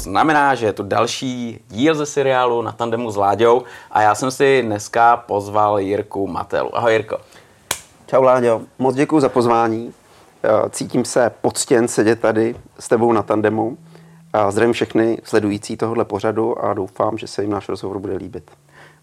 znamená, že je to další díl ze seriálu na tandemu s Láďou a já jsem si dneska pozval Jirku Matelu. Ahoj Jirko. Čau Láďo, moc děkuji za pozvání. Eh, cítím se poctěn sedět tady s tebou na tandemu. Zdravím všechny sledující tohohle pořadu a doufám, že se jim náš rozhovor bude líbit.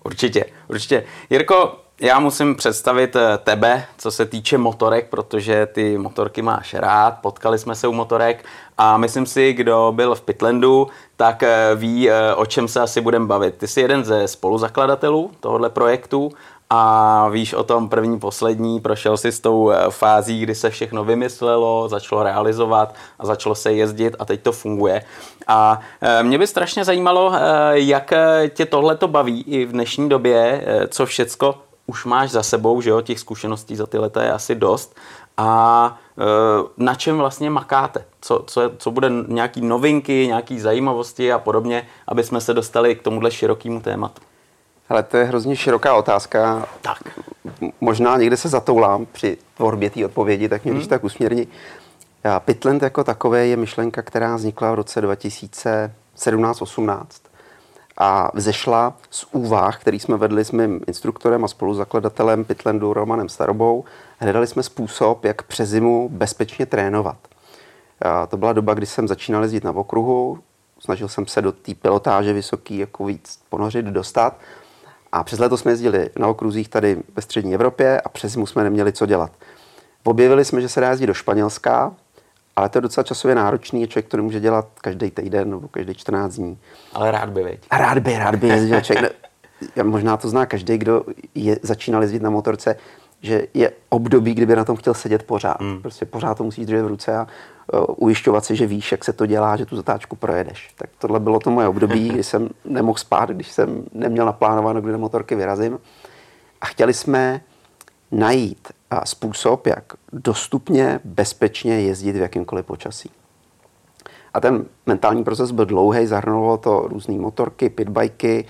Určitě, určitě. Jirko, já musím představit eh, tebe, co se týče motorek, protože ty motorky máš rád, potkali jsme se u motorek a myslím si, kdo byl v Pitlandu, tak eh, ví, eh, o čem se asi budeme bavit. Ty jsi jeden ze spoluzakladatelů tohohle projektu a víš o tom první, poslední, prošel si s tou fází, kdy se všechno vymyslelo, začalo realizovat a začalo se jezdit a teď to funguje. A mě by strašně zajímalo, jak tě tohle to baví i v dnešní době, co všecko už máš za sebou, že jo, těch zkušeností za ty leta je asi dost. A na čem vlastně makáte? Co, co, co bude nějaký novinky, nějaký zajímavosti a podobně, aby jsme se dostali k tomuhle širokému tématu? Ale to je hrozně široká otázka. Tak. Možná někde se zatoulám při tvorbě té odpovědi, tak mě hmm. když tak usměrní. Pitland jako takové je myšlenka, která vznikla v roce 2017-18 a vzešla z úvah, který jsme vedli s mým instruktorem a spoluzakladatelem Pitlandu Romanem Starobou. Hledali jsme způsob, jak přes zimu bezpečně trénovat. A to byla doba, kdy jsem začínal jezdit na okruhu, snažil jsem se do té pilotáže vysoký jako víc ponořit, dostat. A přes léto jsme jezdili na okruzích tady ve střední Evropě a přes zimu jsme neměli co dělat. Objevili jsme, že se dá jezdit do Španělska, ale to je docela časově náročný člověk to nemůže dělat každý týden nebo každý 14 dní. Ale rád by, veď. A rád by, rád by jezdil. Člověk, ne, možná to zná každý, kdo je, začínal jezdit na motorce, že je období, kdyby na tom chtěl sedět pořád. Hmm. Prostě pořád to musíš držet v ruce a uh, ujišťovat si, že víš, jak se to dělá, že tu zatáčku projedeš. Tak tohle bylo to moje období, kdy jsem nemohl spát, když jsem neměl naplánováno, kdy na motorky vyrazím. A chtěli jsme najít způsob, jak dostupně, bezpečně jezdit v jakýmkoliv počasí. A ten mentální proces byl dlouhý, zahrnovalo to různé motorky, pitbajky,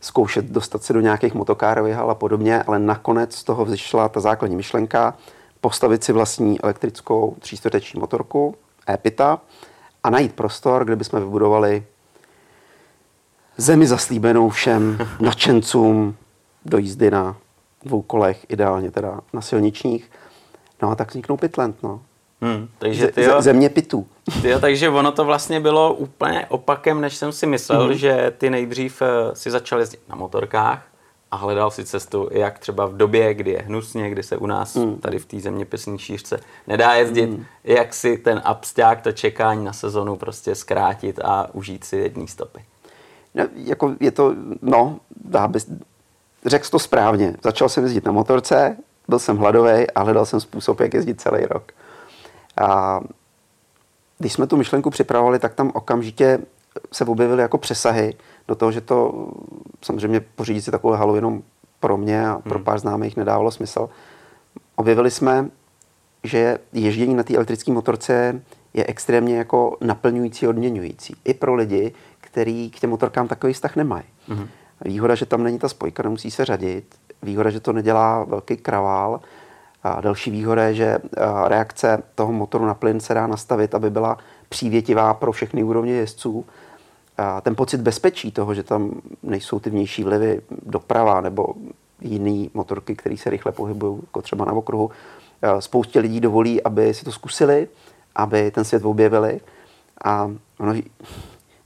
zkoušet dostat se do nějakých motokárových hal a podobně, ale nakonec z toho vzešla ta základní myšlenka postavit si vlastní elektrickou tříčtvrteční motorku, e-pita, a najít prostor, kde bychom vybudovali zemi zaslíbenou všem nadšencům do jízdy na dvou kolech, ideálně teda na silničních. No a tak vzniknou Pitland, no. Hmm, takže ty jo, země pitů. Ty takže ono to vlastně bylo úplně opakem, než jsem si myslel, hmm. že ty nejdřív eh, si začal jezdit na motorkách a hledal si cestu, jak třeba v době, kdy je hnusně, kdy se u nás hmm. tady v té zeměpisní šířce nedá jezdit, hmm. jak si ten absták, to čekání na sezonu prostě zkrátit a užít si jední stopy. No, jako je to, no, dá by, řekl to správně. Začal jsem jezdit na motorce, byl jsem hladový a hledal jsem způsob, jak jezdit celý rok. A když jsme tu myšlenku připravovali, tak tam okamžitě se objevily jako přesahy do toho, že to samozřejmě pořídit si takovou halu jenom pro mě a pro hmm. pár známých nedávalo smysl. Objevili jsme, že ježdění na té elektrické motorce je extrémně jako naplňující, odměňující. I pro lidi, kteří k těm motorkám takový vztah nemají. Hmm. Výhoda, že tam není ta spojka, nemusí se řadit. Výhoda, že to nedělá velký kravál. A další výhoda je, že reakce toho motoru na plyn se dá nastavit, aby byla přívětivá pro všechny úrovně jezdců. A ten pocit bezpečí toho, že tam nejsou ty vnější vlivy doprava nebo jiné motorky, které se rychle pohybují, jako třeba na okruhu, spoustě lidí dovolí, aby si to zkusili, aby ten svět objevili. A ono,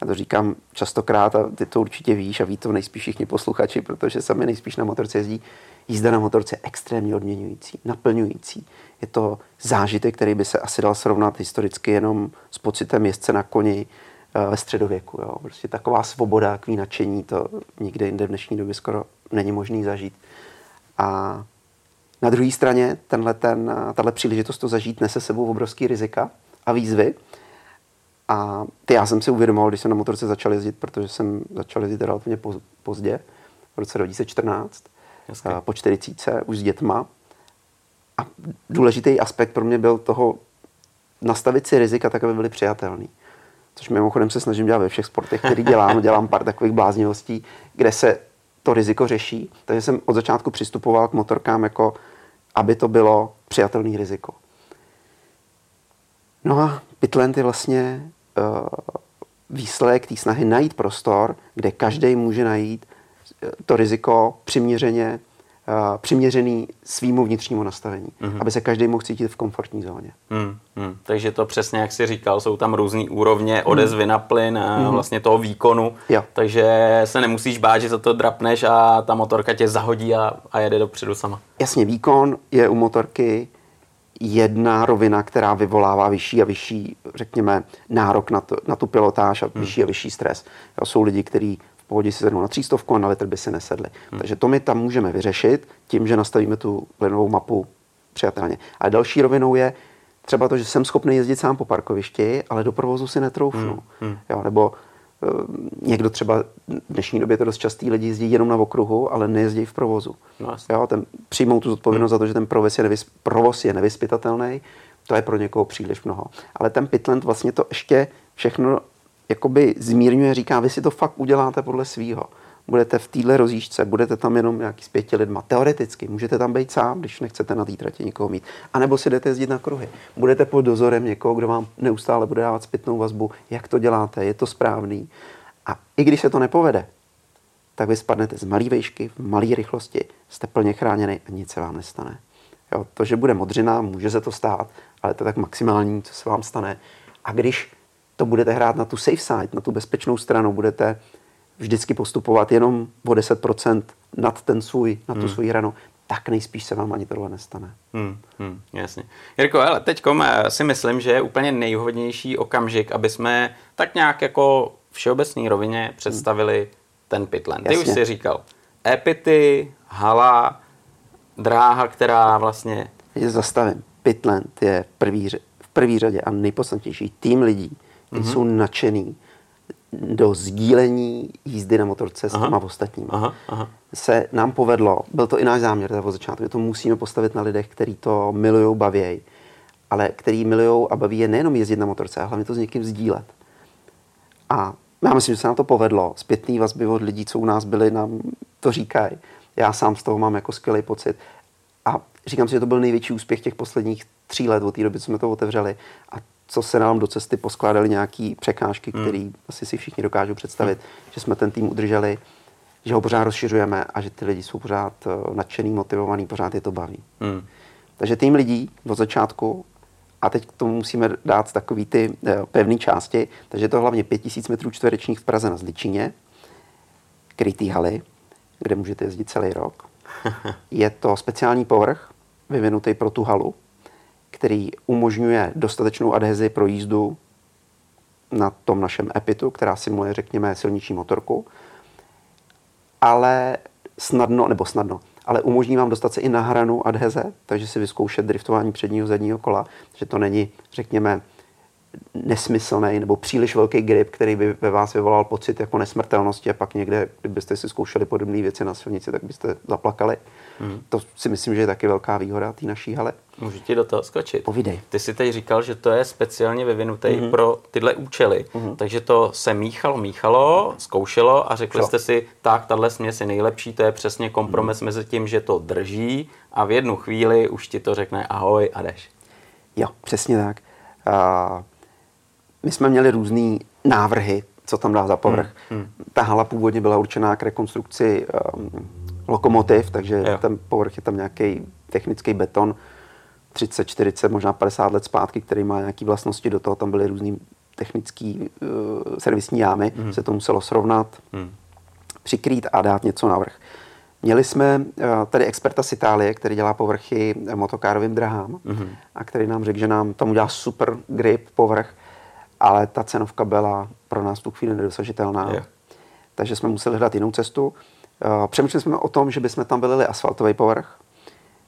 já to říkám častokrát a ty to určitě víš a ví to nejspíš všichni posluchači, protože sami nejspíš na motorce jezdí. Jízda na motorce je extrémně odměňující, naplňující. Je to zážitek, který by se asi dal srovnat historicky jenom s pocitem jezdce na koni eh, ve středověku. Jo. Prostě taková svoboda, takový nadšení, to nikde jinde v dnešní době skoro není možný zažít. A na druhé straně tenhle, ten, tahle příležitost to zažít nese sebou obrovský rizika a výzvy, a ty já jsem si uvědomoval, když jsem na motorce začal jezdit, protože jsem začal jezdit relativně pozdě, v roce 2014, Jasně. po 40, už s dětma. A důležitý aspekt pro mě byl toho nastavit si rizika tak, aby byly přijatelný. Což mimochodem se snažím dělat ve všech sportech, který dělám. Dělám pár takových bláznivostí, kde se to riziko řeší. Takže jsem od začátku přistupoval k motorkám jako, aby to bylo přijatelný riziko. No a Pitland je vlastně výsledek té snahy najít prostor, kde každý může najít eh, to riziko přiměřeně, uh, přiměřený svýmu vnitřnímu nastavení, mm-hmm. aby se každý mohl cítit v komfortní zóně. Mm, mm. Takže to přesně, jak jsi říkal, jsou tam různé úrovně odezvy mm. na plyn a mm. vlastně toho výkonu, jo. takže se nemusíš bát, že za to drapneš a ta motorka tě zahodí a, a jede dopředu sama. Jasně, výkon je u motorky jedna rovina, která vyvolává vyšší a vyšší, řekněme, nárok na, to, na tu pilotáž a vyšší a vyšší stres. Jo, jsou lidi, kteří v pohodě si sednou na třístovku a na litr by si nesedli. Hmm. Takže to my tam můžeme vyřešit tím, že nastavíme tu plynovou mapu přijatelně. A další rovinou je třeba to, že jsem schopný jezdit sám po parkovišti, ale do provozu si netroufnu. Hmm. Hmm. Jo, nebo někdo třeba v dnešní době to dost častý lidi jezdí jenom na okruhu, ale nejezdí v provozu. No, jo, ten, přijmou tu zodpovědnost hmm. za to, že ten provoz je, nevys, provoz je nevyspytatelný, to je pro někoho příliš mnoho. Ale ten Pitland vlastně to ještě všechno jakoby zmírňuje, říká, vy si to fakt uděláte podle svýho budete v téhle rozjížďce, budete tam jenom nějaký s pěti lidma. Teoreticky můžete tam být sám, když nechcete na té trati nikoho mít. A nebo si jdete jezdit na kruhy. Budete pod dozorem někoho, kdo vám neustále bude dávat zpětnou vazbu, jak to děláte, je to správný. A i když se to nepovede, tak vy spadnete z malé vejšky, v malé rychlosti, jste plně chráněni a nic se vám nestane. Jo, to, že bude modřina, může se to stát, ale to je tak maximální, co se vám stane. A když to budete hrát na tu safe side, na tu bezpečnou stranu, budete vždycky postupovat jenom o 10% nad ten svůj, na tu hmm. svůj hranu, tak nejspíš se vám ani tohle nestane. Hmm, hmm, jasně. Jirko, ale teď eh, si myslím, že je úplně nejvhodnější okamžik, aby jsme tak nějak jako všeobecné rovině představili hmm. ten pitland. Ty jasně. už si říkal, epity, hala, dráha, která vlastně... Je zastavím. Pitland je prvý, v první řadě a nejpodstatnější tým lidí, kteří mm-hmm. jsou nadšený do sdílení jízdy na motorce s aha. těma ostatními. Aha, aha. Se nám povedlo, byl to i náš záměr od začátku, že to musíme postavit na lidech, kteří to milujou, baví, ale který milujou a baví je nejenom jezdit na motorce, ale hlavně to s někým sdílet. A já myslím, že se nám to povedlo. Zpětný vazby od lidí, co u nás byli, nám to říkají. Já sám z toho mám jako skvělý pocit. A říkám si, že to byl největší úspěch těch posledních tří let od té doby, co jsme to otevřeli. A co se nám do cesty poskládaly nějaké překážky, hmm. které asi si všichni dokážou představit, hmm. že jsme ten tým udrželi, že ho pořád rozšiřujeme a že ty lidi jsou pořád uh, nadšený, motivovaný, pořád je to baví. Hmm. Takže tým lidí od začátku a teď k tomu musíme dát takový ty uh, pevné části, takže je to hlavně 5000 metrů čtverečních v Praze na Zličině, krytý haly, kde můžete jezdit celý rok. je to speciální povrch, vyvinutý pro tu halu, který umožňuje dostatečnou adhezi pro jízdu na tom našem epitu, která simuluje, řekněme, silniční motorku, ale snadno, nebo snadno, ale umožní vám dostat se i na hranu adheze, takže si vyzkoušet driftování předního zadního kola, že to není, řekněme, nesmyslný nebo příliš velký grip, který by ve vás vyvolal pocit jako nesmrtelnosti a pak někde, kdybyste si zkoušeli podobné věci na silnici, tak byste zaplakali. Hmm. To si myslím, že je taky velká výhoda té naší hale. Můžu ti do toho skočit? Povídej. Ty si teď říkal, že to je speciálně vyvinutý mm-hmm. pro tyhle účely. Mm-hmm. Takže to se míchalo, míchalo, zkoušelo a řekli Co? jste si, tak, tahle směs je nejlepší, to je přesně kompromis mm-hmm. mezi tím, že to drží a v jednu chvíli už ti to řekne ahoj a jdeš. Jo, přesně tak. Uh, my jsme měli různé návrhy, co tam dá za povrch. Hmm. Hmm. Ta hala původně byla určená k rekonstrukci um, lokomotiv, takže jo. ten povrch je tam nějaký technický beton 30, 40, možná 50 let zpátky, který má nějaké vlastnosti, do toho tam byly různý technický uh, servisní jámy, hmm. se to muselo srovnat, hmm. přikrýt a dát něco navrh. Měli jsme uh, tady experta z Itálie, který dělá povrchy motokárovým drahám hmm. a který nám řekl, že nám tam udělá super grip povrch, ale ta cenovka byla pro nás tu chvíli nedosažitelná. Je. Takže jsme museli hledat jinou cestu. Uh, přemýšleli jsme o tom, že bychom tam vylili asfaltový povrch,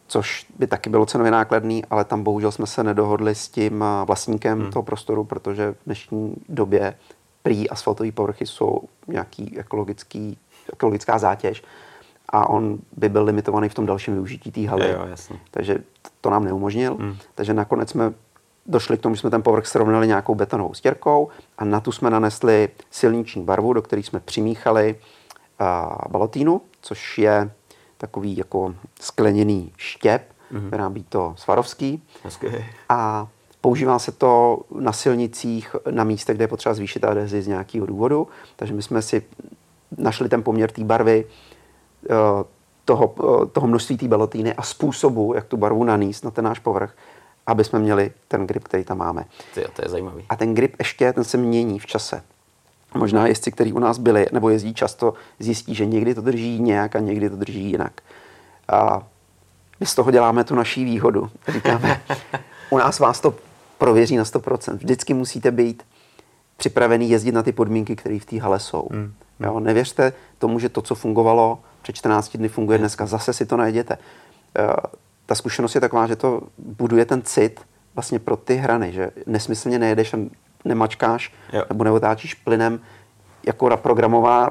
což by taky bylo cenově nákladný, ale tam bohužel jsme se nedohodli s tím eh, vlastníkem hmm. toho prostoru, protože v dnešní době prý asfaltové povrchy jsou nějaký ekologický, ekologická zátěž a on by byl limitovaný v tom dalším využití té haly. Jo, jasně. Takže to nám neumožnil. Hmm. Takže nakonec jsme došli k tomu, že jsme ten povrch srovnali nějakou betonovou stěrkou a na tu jsme nanesli silniční barvu, do které jsme přimíchali balotínu, což je takový jako skleněný štěp, mm-hmm. vyrábí to Svarovský. Okay. A Používá se to na silnicích, na místech, kde je potřeba zvýšit adhezi z nějakého důvodu. Takže my jsme si našli ten poměr té barvy, eh, toho, eh, toho množství té belotíny a způsobu, jak tu barvu naníst na ten náš povrch, aby jsme měli ten grip, který tam máme. Ty, to je zajímavý. A ten grip ještě, ten se mění v čase. Možná jezdci, kteří u nás byli nebo jezdí často, zjistí, že někdy to drží nějak a někdy to drží jinak. A my z toho děláme tu naší výhodu. Říkáme, u nás vás to prověří na 100%. Vždycky musíte být připravený jezdit na ty podmínky, které v té hale jsou. Hmm. Jo, nevěřte tomu, že to, co fungovalo před 14 dny, funguje dneska. Zase si to najděte. Uh, ta zkušenost je taková, že to buduje ten cit vlastně pro ty hrany, že nesmyslně nejedeš a nemačkáš jo. nebo neotáčíš plynem jako naprogramová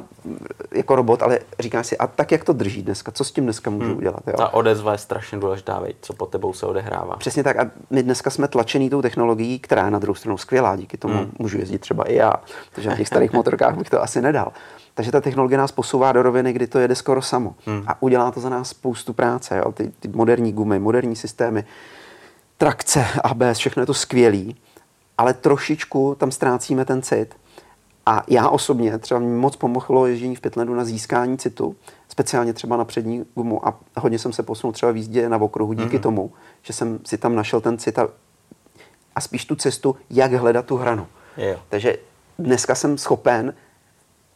jako robot, ale říkáš si, a tak jak to drží dneska, co s tím dneska můžu hmm. udělat? Jo? Ta odezva je strašně důležitá, veď, co pod tebou se odehrává. Přesně tak a my dneska jsme tlačený tou technologií, která je na druhou stranu skvělá, díky tomu hmm. můžu jezdit třeba i já, protože na těch starých motorkách bych to asi nedal. Takže ta technologie nás posouvá do roviny, kdy to jede skoro samo. Hmm. A udělá to za nás spoustu práce. Jo? Ty, ty moderní gumy, moderní systémy, trakce, ABS, všechno je to skvělý, ale trošičku tam ztrácíme ten cit. A já osobně třeba mi moc pomohlo ježdění v Pitlandu na získání citu, speciálně třeba na přední gumu a hodně jsem se posunul třeba v jízdě na okruhu díky mm-hmm. tomu, že jsem si tam našel ten cit a, a spíš tu cestu, jak hledat tu hranu. Jo. Takže dneska jsem schopen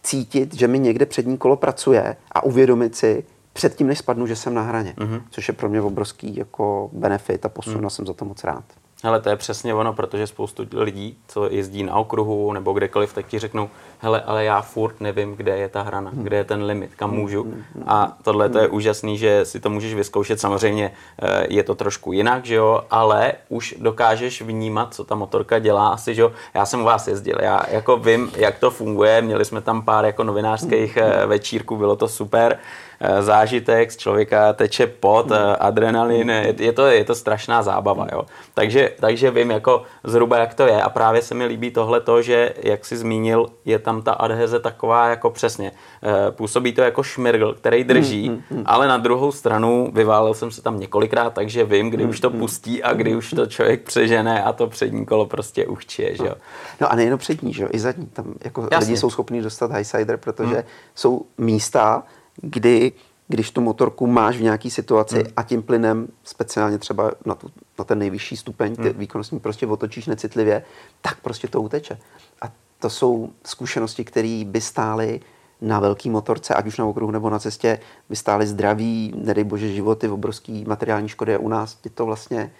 cítit, že mi někde přední kolo pracuje a uvědomit si předtím, než spadnu, že jsem na hraně. Mm-hmm. Což je pro mě obrovský jako benefit a posun mm. jsem za to moc rád. Hele, to je přesně ono, protože spoustu lidí, co jezdí na okruhu nebo kdekoliv, tak ti řeknou, hele, ale já furt nevím, kde je ta hrana, hmm. kde je ten limit, kam můžu. Hmm, hmm, a tohle to je úžasný, že si to můžeš vyzkoušet. Samozřejmě eh, je to trošku jinak, že jo, ale už dokážeš vnímat, co ta motorka dělá. Asi, že jo, já jsem u vás jezdil, já jako vím, jak to funguje. Měli jsme tam pár jako novinářských eh, večírků, bylo to super. Eh, zážitek, z člověka teče pot. Eh, adrenalin, je, to, je to strašná zábava, jo. Takže, takže vím jako zhruba, jak to je a právě se mi líbí tohle to, že, jak jsi zmínil, je tam ta adheze taková jako přesně. Eh, působí to jako šmirgl, který drží, hmm, hmm, ale na druhou stranu vyválil jsem se tam několikrát, takže vím, kdy už to pustí a kdy už to člověk přežene a to přední kolo prostě uchčije, že jo. No a nejen přední, že jo, i zadní. Tam jako Jasně. lidi jsou schopni dostat highsider, protože hmm. jsou místa, kdy když tu motorku máš v nějaké situaci hmm. a tím plynem, speciálně třeba na, tu, na ten nejvyšší stupeň hmm. výkonnostní, prostě otočíš necitlivě, tak prostě to uteče. A to jsou zkušenosti, které by stály na velký motorce, ať už na okruhu nebo na cestě, by stály zdraví, nedej bože životy, obrovský materiální škody. U nás je to vlastně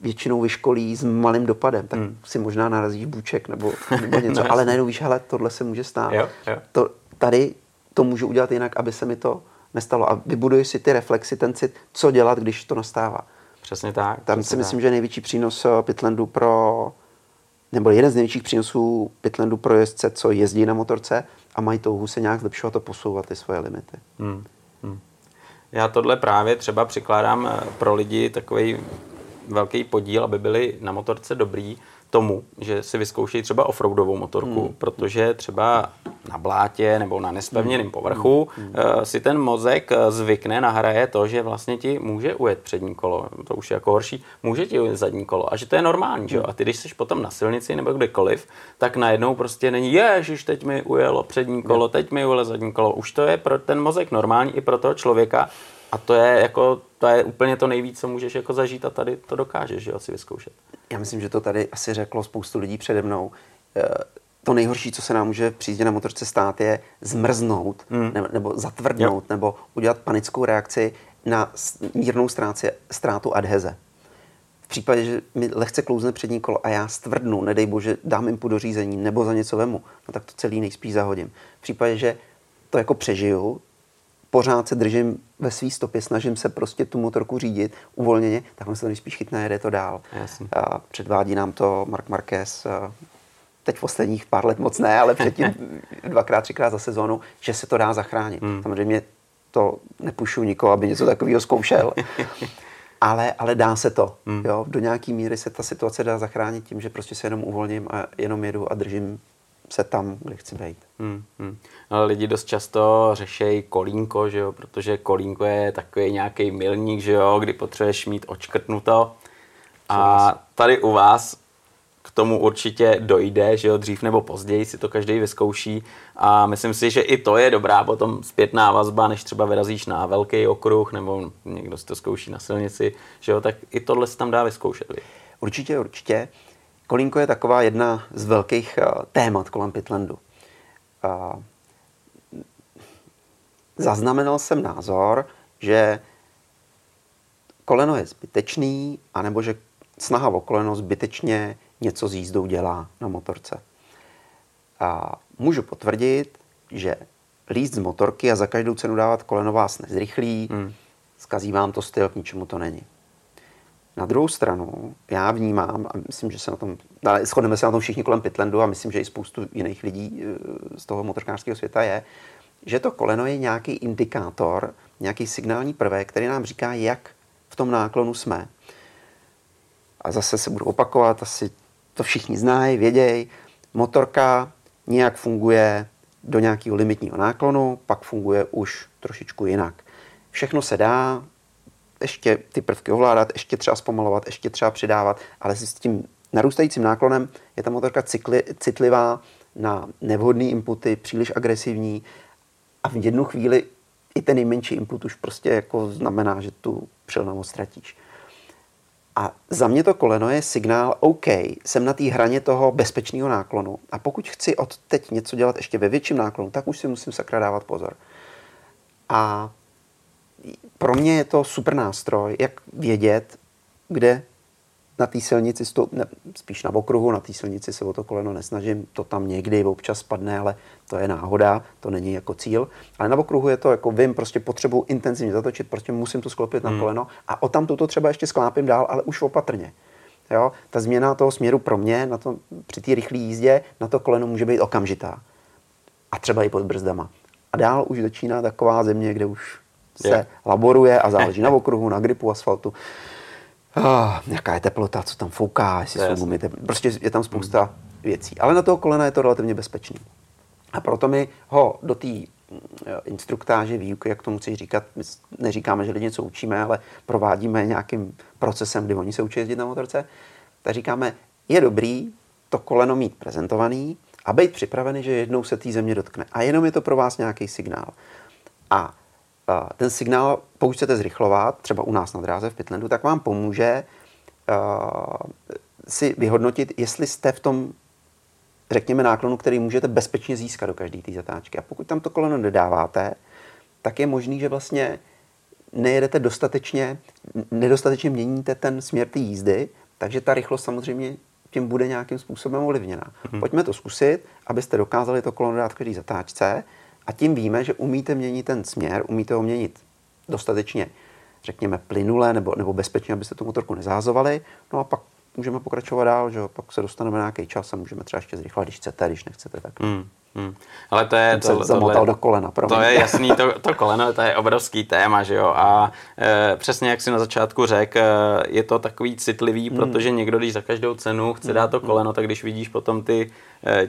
většinou vyškolí s malým dopadem, tak hmm. si možná narazíš buček nebo, nebo něco, no, ale najednou víš, hele, tohle se může stát. Jo, jo. To, tady to můžu udělat jinak, aby se mi to nestalo. A vybuduji si ty reflexy, ten cit, co dělat, když to nastává. Přesně tak. Tam přesně si myslím, tak. že největší přínos eh, Pitlandu pro, nebo jeden z největších přínosů Pitlandu pro jezdce, co jezdí na motorce a mají touhu se nějak zlepšovat a posouvat ty svoje limity. Hmm. Hmm. Já tohle právě třeba přikládám eh, pro lidi takový velký podíl, aby byli na motorce dobrý, tomu, že si vyzkoušejí třeba offroadovou motorku, hmm. protože třeba na blátě nebo na nespevněném hmm. povrchu hmm. Uh, si ten mozek eh, zvykne, nahraje to, že vlastně ti může ujet přední kolo, to už je jako horší, může ti ujet zadní kolo a že to je normální, že jo? Hmm. A ty, když jsi potom na silnici nebo kdekoliv, tak najednou prostě není, ježiš, teď mi ujelo přední kolo, teď mi ujelo zadní kolo. Už to je pro ten mozek normální i pro toho člověka a to je jako, to je úplně to nejvíc, co můžeš jako zažít a tady to dokážeš, že jo, si vyzkoušet. Já myslím, že to tady asi řeklo spoustu lidí přede mnou. Eh, to nejhorší, co se nám může přijít na motorce stát, je zmrznout hmm. nebo, nebo zatvrdnout jo. nebo udělat panickou reakci na mírnou ztráci, ztrátu adheze. V případě, že mi lehce klouzne přední kolo a já stvrdnu, nedej bože, dám impu do řízení nebo za něco vemu, no tak to celý nejspíš zahodím. V případě, že to jako přežiju, pořád se držím ve své stopě, snažím se prostě tu motorku řídit uvolněně, tak on se to nejspíš chytne a jede to dál. Jasně. A předvádí nám to Mark Marquez teď v posledních pár let moc ne, ale předtím dvakrát, třikrát za sezónu, že se to dá zachránit. Hmm. Samozřejmě to nepušu nikoho, aby něco takového zkoušel, ale, ale dá se to. Hmm. Jo? Do nějaké míry se ta situace dá zachránit tím, že prostě se jenom uvolním a jenom jedu a držím se tam, kde chci být. Hmm, hmm. Ale lidi dost často řešejí kolínko, že jo? protože kolínko je takový nějaký milník, že jo? kdy potřebuješ mít očkrtnuto. A tady u vás k tomu určitě dojde, že jo, dřív nebo později si to každý vyzkouší a myslím si, že i to je dobrá potom zpětná vazba, než třeba vyrazíš na velký okruh nebo někdo si to zkouší na silnici, že jo, tak i tohle se tam dá vyzkoušet. Vy. Určitě, určitě. Kolínko je taková jedna z velkých uh, témat kolem Pitlandu. Uh, zaznamenal jsem názor, že koleno je zbytečný, anebo že snaha o koleno zbytečně něco s jízdou dělá na motorce. A můžu potvrdit, že líst z motorky a za každou cenu dávat koleno vás nezrychlí, hmm. zkazí vám to styl, k ničemu to není. Na druhou stranu, já vnímám, a myslím, že se na tom, ale shodneme se na tom všichni kolem Pitlandu a myslím, že i spoustu jiných lidí eh, z toho motorkářského světa je, že to koleno je nějaký indikátor, nějaký signální prvek, který nám říká, jak v tom náklonu jsme. A zase se budu opakovat, asi to všichni znají, vědějí. Motorka nějak funguje do nějakého limitního náklonu, pak funguje už trošičku jinak. Všechno se dá, ještě ty prvky ovládat, ještě třeba zpomalovat, ještě třeba přidávat, ale s tím narůstajícím náklonem je ta motorka cykli, citlivá na nevhodné inputy, příliš agresivní a v jednu chvíli i ten nejmenší input už prostě jako znamená, že tu přilnavost ztratíš. A za mě to koleno je signál, OK, jsem na té hraně toho bezpečného náklonu a pokud chci od teď něco dělat ještě ve větším náklonu, tak už si musím sakra dávat pozor. A pro mě je to super nástroj, jak vědět, kde na té silnici, ne, spíš na okruhu, na té silnici se o to koleno nesnažím, to tam někdy občas spadne, ale to je náhoda, to není jako cíl. Ale na okruhu je to jako vím, prostě potřebuji intenzivně zatočit, prostě musím to sklopit hmm. na koleno a o tam to třeba ještě sklápím dál, ale už opatrně. Jo? Ta změna toho směru pro mě na to, při té rychlé jízdě na to koleno může být okamžitá. A třeba i pod brzdama. A dál už začíná taková země, kde už se yeah. laboruje a záleží na okruhu, na gripu asfaltu oh, jaká je teplota, co tam fouká, jestli jsou gumy, prostě je tam spousta hmm. věcí. Ale na toho kolena je to relativně bezpečný. A proto my ho do té mm, instruktáže, výuky, jak to musí říkat, my neříkáme, že lidi něco učíme, ale provádíme nějakým procesem, kdy oni se učí jezdit na motorce, tak říkáme, je dobrý to koleno mít prezentovaný a být připravený, že jednou se té země dotkne. A jenom je to pro vás nějaký signál. A ten signál, pokud chcete zrychlovat, třeba u nás na dráze v Pitlandu, tak vám pomůže uh, si vyhodnotit, jestli jste v tom, řekněme, náklonu, který můžete bezpečně získat do každé té zatáčky. A pokud tam to koleno nedáváte, tak je možný, že vlastně nejedete dostatečně, nedostatečně měníte ten směr té jízdy, takže ta rychlost samozřejmě tím bude nějakým způsobem ovlivněna. Mm-hmm. Pojďme to zkusit, abyste dokázali to koleno dát v každé zatáčce a tím víme, že umíte měnit ten směr, umíte ho měnit dostatečně, řekněme, plynule nebo, nebo bezpečně, abyste tu motorku nezázovali. No a pak můžeme pokračovat dál, že pak se dostaneme na nějaký čas a můžeme třeba ještě zrychlit, když chcete, když nechcete, tak. Hmm. Hmm. Ale to je... To, se zamotal do kolena. Pro to je jasný, to, to koleno, to je obrovský téma, že jo. A e, přesně jak si na začátku řekl, e, je to takový citlivý, hmm. protože někdo, když za každou cenu chce dát to hmm. koleno, tak když vidíš potom ty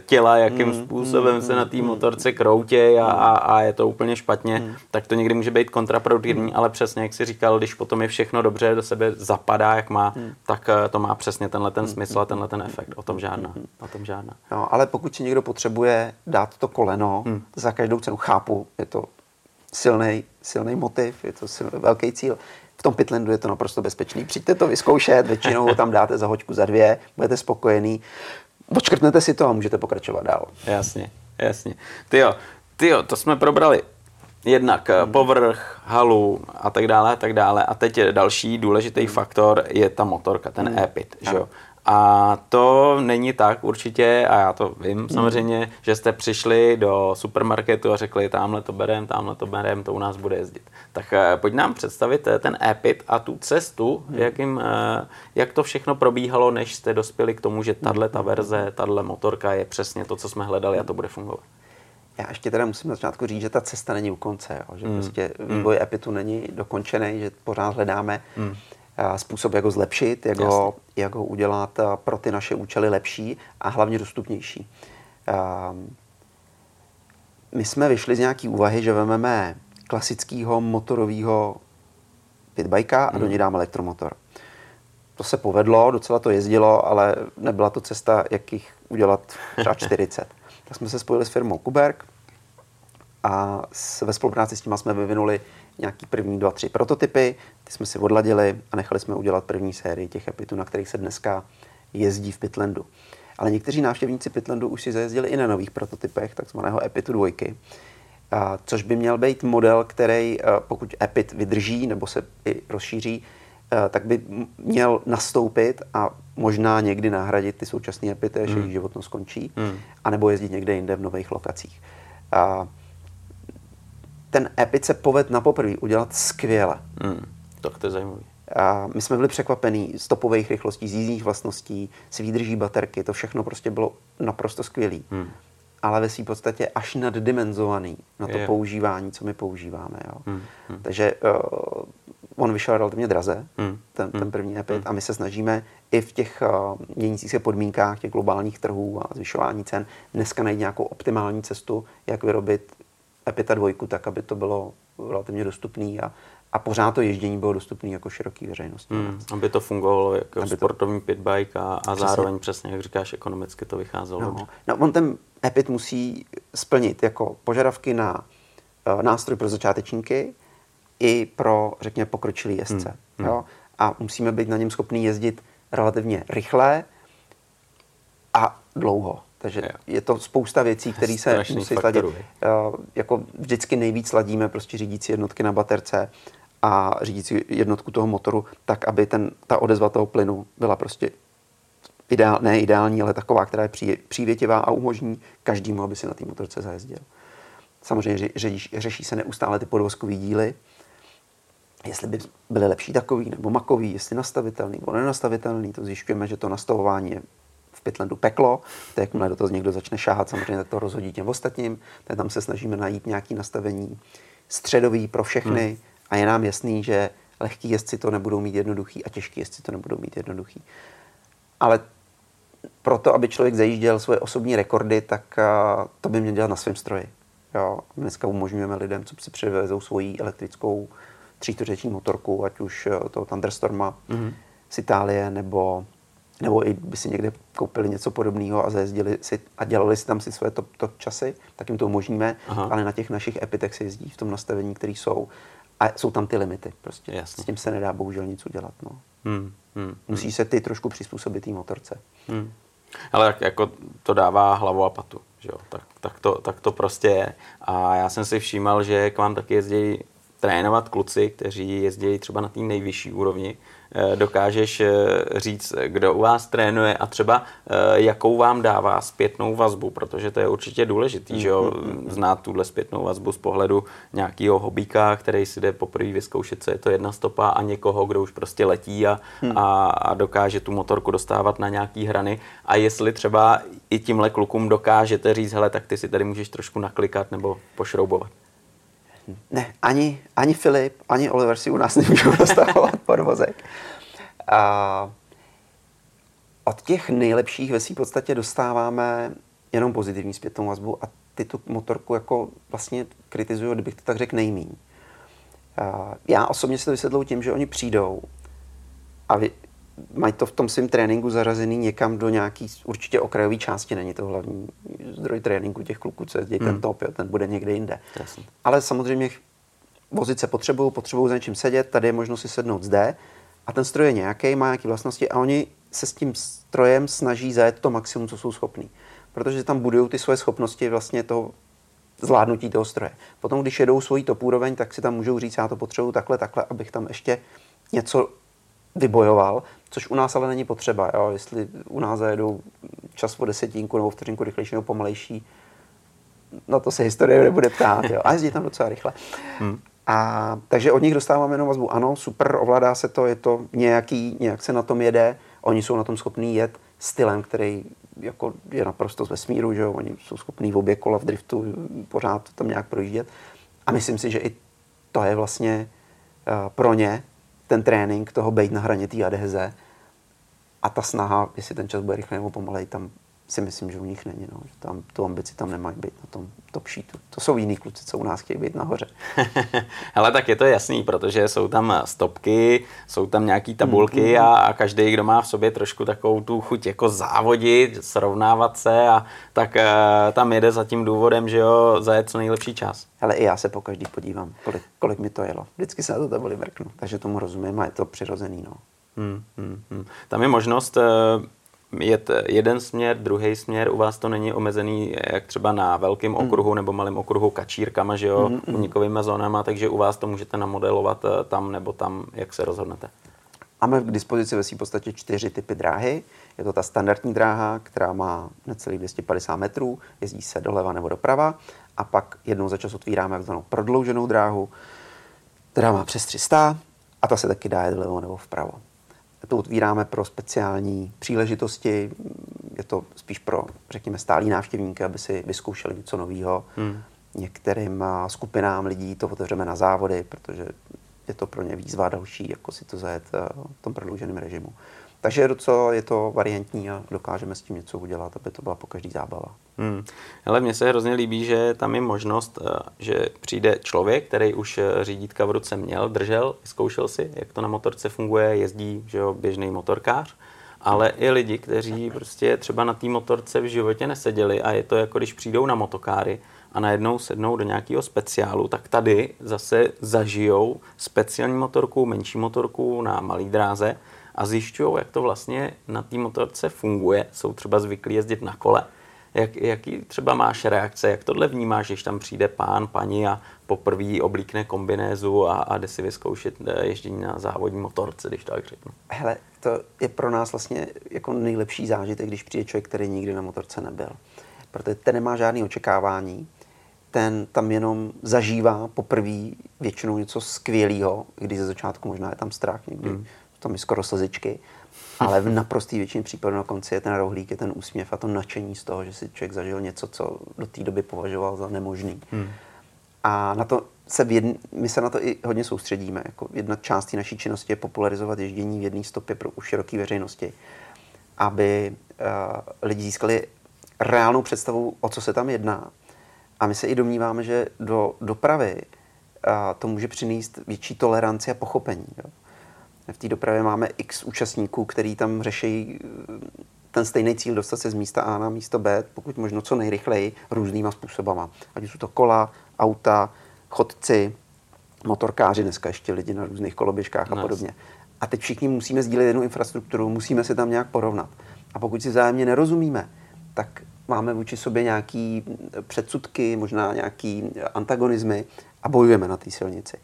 těla, jakým hmm. způsobem hmm. se na té motorce kroutěj a, a, a je to úplně špatně, hmm. tak to někdy může být kontraproduktivní, hmm. ale přesně jak si říkal, když potom je všechno dobře, do sebe zapadá, jak má, hmm. tak e, to má přesně tenhle ten smysl a tenhle ten efekt. O tom žádná. O tom žádná. No, ale pokud si někdo potřebuje dát to koleno hmm. za každou cenu. Chápu, je to silný, silný motiv, je to silný, velký cíl. V tom Pitlandu je to naprosto bezpečný. Přijďte to vyzkoušet, většinou ho tam dáte za hoďku, za dvě, budete spokojený. Odškrtnete si to a můžete pokračovat dál. Jasně, jasně. Ty jo, ty jo, to jsme probrali jednak hmm. povrch, halu a tak dále a tak dále. A teď je další důležitý hmm. faktor je ta motorka, ten hmm. e-pit, že jo. A to není tak určitě, a já to vím hmm. samozřejmě, že jste přišli do supermarketu a řekli, tamhle to berem, tamhle to berem, to u nás bude jezdit. Tak eh, pojď nám představit eh, ten e-pit a tu cestu, hmm. jakým, eh, jak to všechno probíhalo, než jste dospěli k tomu, že tahle ta verze, tahle motorka je přesně to, co jsme hledali a to bude fungovat. Já ještě teda musím na začátku říct, že ta cesta není u konce, jo? že hmm. prostě vývoj hmm. epitu není dokončený, že pořád hledáme hmm způsob, jak ho zlepšit, jak, ho, jak ho udělat pro ty naše účely lepší a hlavně dostupnější. My jsme vyšli z nějaký úvahy, že vezmeme klasického motorového pitbajka a do hmm. něj dáme elektromotor. to se povedlo, docela to jezdilo, ale nebyla to cesta, jak jich udělat třeba 40. tak jsme se spojili s firmou Kuberg a ve spolupráci s tím jsme vyvinuli nějaký první dva, tři prototypy, ty jsme si odladili a nechali jsme udělat první sérii těch epitů, na kterých se dneska jezdí v Pitlandu. Ale někteří návštěvníci Pitlandu už si zajezdili i na nových prototypech, takzvaného Epitu 2, což by měl být model, který pokud Epit vydrží nebo se i rozšíří, tak by měl nastoupit a možná někdy nahradit ty současné epity, až hmm. jejich životnost skončí, hmm. anebo jezdit někde jinde v nových lokacích. A ten Epit se poved na poprvé udělat skvěle. Hmm. Tak to je zajímavé. A my jsme byli překvapení z topových rychlostí, z jízdních vlastností, s výdrží baterky, to všechno prostě bylo naprosto skvělé. Hmm. Ale ve své podstatě až naddimenzovaný na to je. používání, co my používáme. Jo. Hmm. Hmm. Takže uh, on vyšel relativně draze, hmm. ten, ten hmm. první Epit, hmm. a my se snažíme i v těch uh, měnících se podmínkách těch globálních trhů a zvyšování cen dneska najít nějakou optimální cestu, jak vyrobit Epita dvojku tak, aby to bylo relativně dostupné a, a pořád to ježdění bylo dostupné jako široký veřejnosti. Hmm, aby to fungovalo jako aby sportovní to... pitbike a, a zároveň přesně, jak říkáš, ekonomicky to vycházelo. No, no, on ten Epit musí splnit jako požadavky na uh, nástroj pro začátečníky i pro, řekněme, pokročilý jezdce. Hmm, hmm. Jo? A musíme být na něm schopný jezdit relativně rychle a dlouho. Takže jo. je to spousta věcí, které se musí sladit. Uh, jako vždycky nejvíc sladíme prostě řídící jednotky na baterce a řídící jednotku toho motoru, tak aby ten, ta odezva toho plynu byla prostě ideál, ne ideální, ale taková, která je pří, přívětivá a umožní každému, aby si na té motorce zajezdil. Samozřejmě řeší, řeší se neustále ty podvozkové díly, jestli by byly lepší takový nebo makový, jestli nastavitelný nebo nenastavitelný, to zjišťujeme, že to nastavování je Pitlandu peklo, to jakmile do toho někdo začne šáhat, samozřejmě tak to rozhodí těm ostatním, tak tam se snažíme najít nějaké nastavení středový pro všechny hmm. a je nám jasný, že lehký jezdci to nebudou mít jednoduchý a těžký jezdci to nebudou mít jednoduchý. Ale proto, aby člověk zajížděl svoje osobní rekordy, tak to by měl dělat na svém stroji. Jo. Dneska umožňujeme lidem, co si přivezou svoji elektrickou třítořeční motorku, ať už toho Thunderstorma mm-hmm. z Itálie, nebo nebo i by si někde koupili něco podobného a zajezdili si a dělali si tam si své top, top časy, tak jim to umožníme, Aha. ale na těch našich epitech se jezdí v tom nastavení, které jsou. A jsou tam ty limity prostě. Jasně. S tím se nedá bohužel nic udělat. No. Hmm, hmm, Musí hmm. se ty trošku přizpůsobit té motorce. Hmm. Ale tak jako to dává hlavu a patu. Že jo? Tak, tak, to, tak to prostě je. A já jsem si všímal, že k vám taky jezdí trénovat kluci, kteří jezdí třeba na té nejvyšší úrovni, dokážeš eh, říct, kdo u vás trénuje a třeba eh, jakou vám dává zpětnou vazbu, protože to je určitě důležitý, mm, že jo, mm, mm, znát tuhle zpětnou vazbu z pohledu nějakého hobíka, který si jde poprvé vyzkoušet, co je to jedna stopa a někoho, kdo už prostě letí a, hmm. a, a dokáže tu motorku dostávat na nějaký hrany a jestli třeba i tímhle klukům dokážete říct, hele, tak ty si tady můžeš trošku naklikat nebo pošroubovat. Ne, ani, ani Filip, ani Oliver si u nás nemůžou nastavovat podvozek. A od těch nejlepších ve podstatě dostáváme jenom pozitivní zpětnou vazbu a ty tu motorku jako vlastně kritizují, kdybych to tak řekl, nejmíň. Já osobně si to vysvětluji tím, že oni přijdou a vy, mají to v tom svém tréninku zařazený někam do nějaký určitě okrajové části, není to hlavní zdroj tréninku těch kluků, co jezdí hmm. ten top, jo, ten bude někde jinde. Jasně. Ale samozřejmě vozit se potřebují, potřebují za něčím sedět, tady je možnost si sednout zde a ten stroj je nějaký, má nějaké vlastnosti a oni se s tím strojem snaží zajet to maximum, co jsou schopní. Protože tam budují ty svoje schopnosti vlastně toho zvládnutí toho stroje. Potom, když jedou svojí top úroveň, tak si tam můžou říct, já to potřebuju takhle, takhle, abych tam ještě něco vybojoval, což u nás ale není potřeba. Jo? Jestli u nás zajedou čas o desetinku nebo vteřinku rychlejší nebo pomalejší, na to se historie nebude ptát. Jo? A jezdí tam docela rychle. Hmm. A, takže od nich dostáváme jenom vazbu. Ano, super, ovládá se to, je to nějaký, nějak se na tom jede, oni jsou na tom schopní jet stylem, který jako je naprosto z vesmíru, že jo? oni jsou schopní v obě kola v driftu pořád tam nějak projíždět. A myslím si, že i to je vlastně uh, pro ně ten trénink toho být na hraně té adheze a ta snaha, jestli ten čas bude rychle nebo pomalej, tam si myslím, že u nich není. No. Že tam tu ambici tam nemají být na tom top sheetu. To jsou jiní kluci, co u nás chtějí být nahoře. Ale tak je to jasný, protože jsou tam stopky, jsou tam nějaký tabulky mm-hmm. a, a každý, kdo má v sobě trošku takovou tu chuť jako závodit, srovnávat se a tak uh, tam jede za tím důvodem, že jo, za co nejlepší čas. Ale i já se po každý podívám, kolik, kolik mi to jelo. Vždycky se na to tabuli mrknu, takže tomu rozumím a je to přirozený. No. Hmm, hmm, hmm. Tam je možnost uh, jet jeden směr, druhý směr, u vás to není omezený jak třeba na velkém mm. okruhu nebo malém okruhu kačírkama, že jo, mm, unikovými zónama, takže u vás to můžete namodelovat eh, tam nebo tam, jak se rozhodnete. Máme k dispozici ve své podstatě čtyři typy dráhy. Je to ta standardní dráha, která má necelých 250 metrů, jezdí se doleva nebo doprava a pak jednou za čas otvíráme takzvanou prodlouženou dráhu, která má přes 300 a ta se taky dá jet vlevo nebo vpravo to otvíráme pro speciální příležitosti. Je to spíš pro, řekněme, stálí návštěvníky, aby si vyzkoušeli něco nového. Hmm. Některým skupinám lidí to otevřeme na závody, protože je to pro ně výzva další, jako si to zajet eh, v tom prodlouženém režimu. Takže je docela je to variantní a dokážeme s tím něco udělat, aby to byla po každý zábava. Hmm. Ale mně se hrozně líbí, že tam je možnost, eh, že přijde člověk, který už eh, řídítka v ruce měl, držel, zkoušel si, jak to na motorce funguje, jezdí že jo, běžný motorkář, ale i lidi, kteří prostě třeba na té motorce v životě neseděli a je to jako když přijdou na motokáry a najednou sednou do nějakého speciálu, tak tady zase zažijou speciální motorku, menší motorku na malý dráze a zjišťují, jak to vlastně na té motorce funguje. Jsou třeba zvyklí jezdit na kole. Jak, jaký třeba máš reakce, jak tohle vnímáš, když tam přijde pán, paní a poprvé oblíkne kombinézu a, a jde si vyzkoušet eh, ježdění na závodní motorce, když tak řeknu. Hele, to je pro nás vlastně jako nejlepší zážitek, když přijde člověk, který nikdy na motorce nebyl. Protože ten nemá žádný očekávání, ten tam jenom zažívá poprvé většinou něco skvělého, když ze začátku možná je tam strach, někdy hmm to mi skoro slzičky, ale v naprostý většině případů na konci je ten rohlík, je ten úsměv a to nadšení z toho, že si člověk zažil něco, co do té doby považoval za nemožný. Hmm. A na to se v jedn, my se na to i hodně soustředíme. Jako jedna část naší činnosti je popularizovat ježdění v jedné stopě pro už široké veřejnosti, aby uh, lidi získali reálnou představu, o co se tam jedná. A my se i domníváme, že do dopravy uh, to může přinést větší toleranci a pochopení. Jo v té dopravě máme x účastníků, který tam řeší eh, ten stejný cíl dostat se z místa A na místo B, pokud možno co nejrychleji, různýma způsobama. Ať jsou to kola, auta, chodci, motorkáři, dneska ještě lidi na různých koloběžkách a nice. podobně. A teď všichni musíme sdílet jednu infrastrukturu, musíme se tam nějak porovnat. A pokud si vzájemně nerozumíme, tak máme vůči sobě nějaký předsudky, možná nějaký antagonizmy a bojujeme na té silnici.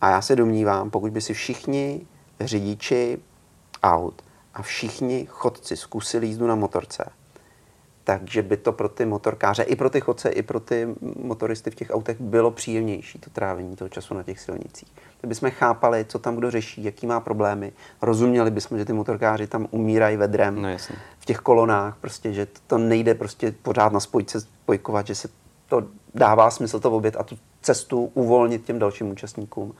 A já se domnívám, pokud by si všichni řidiči aut a všichni chodci zkusili jízdu na motorce, takže by to pro ty motorkáře, i pro ty chodce, i pro ty motoristy v těch autech bylo příjemnější, to trávení toho času na těch silnicích. Kdybychom chápali, co tam kdo řeší, jaký má problémy, rozuměli bychom, že ty motorkáři tam umírají vedrem no, v těch kolonách, prostě, že to nejde prostě pořád na spojce spojkovat, že se to dává smysl to obět a tu cestu uvolnit těm dalším účastníkům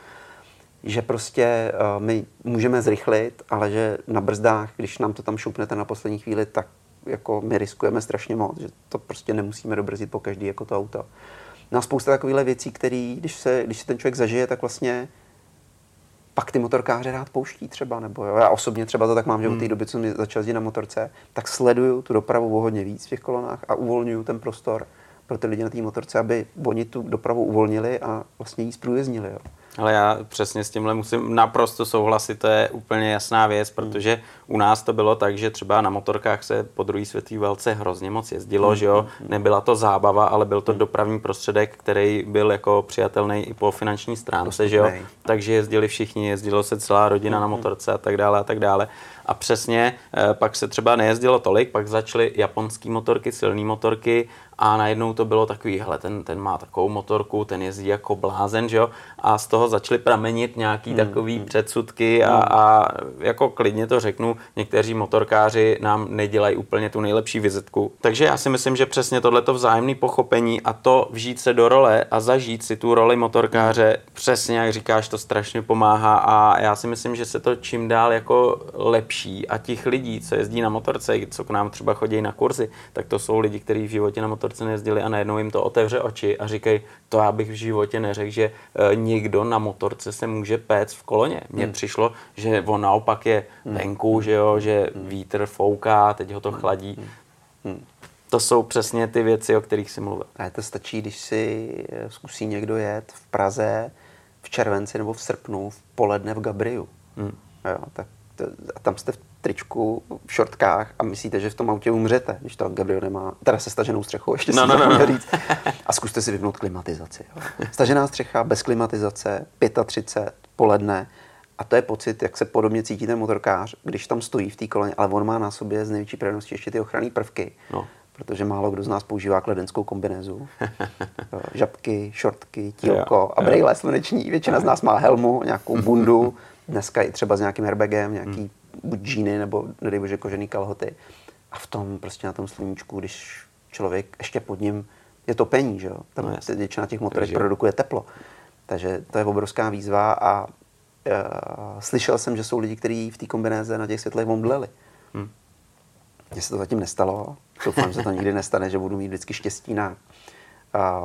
že prostě uh, my můžeme zrychlit, ale že na brzdách, když nám to tam šoupnete na poslední chvíli, tak jako my riskujeme strašně moc, že to prostě nemusíme dobrzdit po každý jako to auto. No a spousta takovýchhle věcí, které, když se, když se ten člověk zažije, tak vlastně pak ty motorkáře rád pouští třeba, nebo jo. Já osobně třeba to tak mám, že hmm. od té doby, co mi začal jezdit na motorce, tak sleduju tu dopravu o hodně víc v těch kolonách a uvolňuju ten prostor pro ty lidi na té motorce, aby oni tu dopravu uvolnili a vlastně jí zprůjezdnili. Jo. Ale já přesně s tímhle musím naprosto souhlasit, to je úplně jasná věc, hmm. protože u nás to bylo tak, že třeba na motorkách se po druhé světové válce hrozně moc jezdilo, hmm. že jo, hmm. nebyla to zábava, ale byl to dopravní prostředek, který byl jako přijatelný i po finanční stránce, že jo, takže jezdili všichni, jezdilo se celá rodina na motorce a tak dále a tak dále. A přesně eh, pak se třeba nejezdilo tolik, pak začaly japonské motorky, silné motorky a najednou to bylo takový, hele, ten, ten má takovou motorku, ten jezdí jako blázen, že jo, a z toho začaly pramenit nějaký hmm. takový hmm. předsudky a, a jako klidně to řeknu, někteří motorkáři nám nedělají úplně tu nejlepší vizitku. Takže já si myslím, že přesně tohleto vzájemné pochopení a to vžít se do role a zažít si tu roli motorkáře, přesně jak říkáš, to strašně pomáhá a já si myslím, že se to čím dál jako lepší a těch lidí, co jezdí na motorce, co k nám třeba chodí na kurzy, tak to jsou lidi, kteří v životě na motorce nejezdili a najednou jim to otevře oči a říkají, to já bych v životě neřekl, že e, někdo na motorce se může péct v koloně. Mně hmm. přišlo, že on naopak je hmm. venku, že jo, že hmm. vítr fouká, teď ho to hmm. chladí. Hmm. Hmm. To jsou přesně ty věci, o kterých si mluvil. A to stačí, když si e, zkusí někdo jet v Praze v červenci nebo v srpnu v poledne v Gabriu. Hmm. Jo, tak a tam jste v tričku, v šortkách a myslíte, že v tom autě umřete, když to Gabriel nemá, teda se staženou střechou, ještě no, no, no, no. říct. A zkuste si vypnout klimatizaci. Jo. Stažená střecha, bez klimatizace, 35, poledne, a to je pocit, jak se podobně cítí ten motorkář, když tam stojí v té koloně, ale on má na sobě z největší pravděpodobností ještě ty ochranné prvky. No. Protože málo kdo z nás používá kledenskou kombinézu. Žabky, šortky, tílko a brejle sluneční. Většina z nás má helmu, nějakou bundu, dneska i třeba s nějakým airbagem, nějaký hmm. buď džíny nebo nedej bože kožený kalhoty. A v tom prostě na tom sluníčku, když člověk ještě pod ním je topení, že jo? Tam no, většina těch motorek Takže... produkuje teplo. Takže to je obrovská výzva a uh, slyšel jsem, že jsou lidi, kteří v té kombinéze na těch světlech omdleli. Hmm. Mně se to zatím nestalo. Doufám, že to nikdy nestane, že budu mít vždycky štěstí na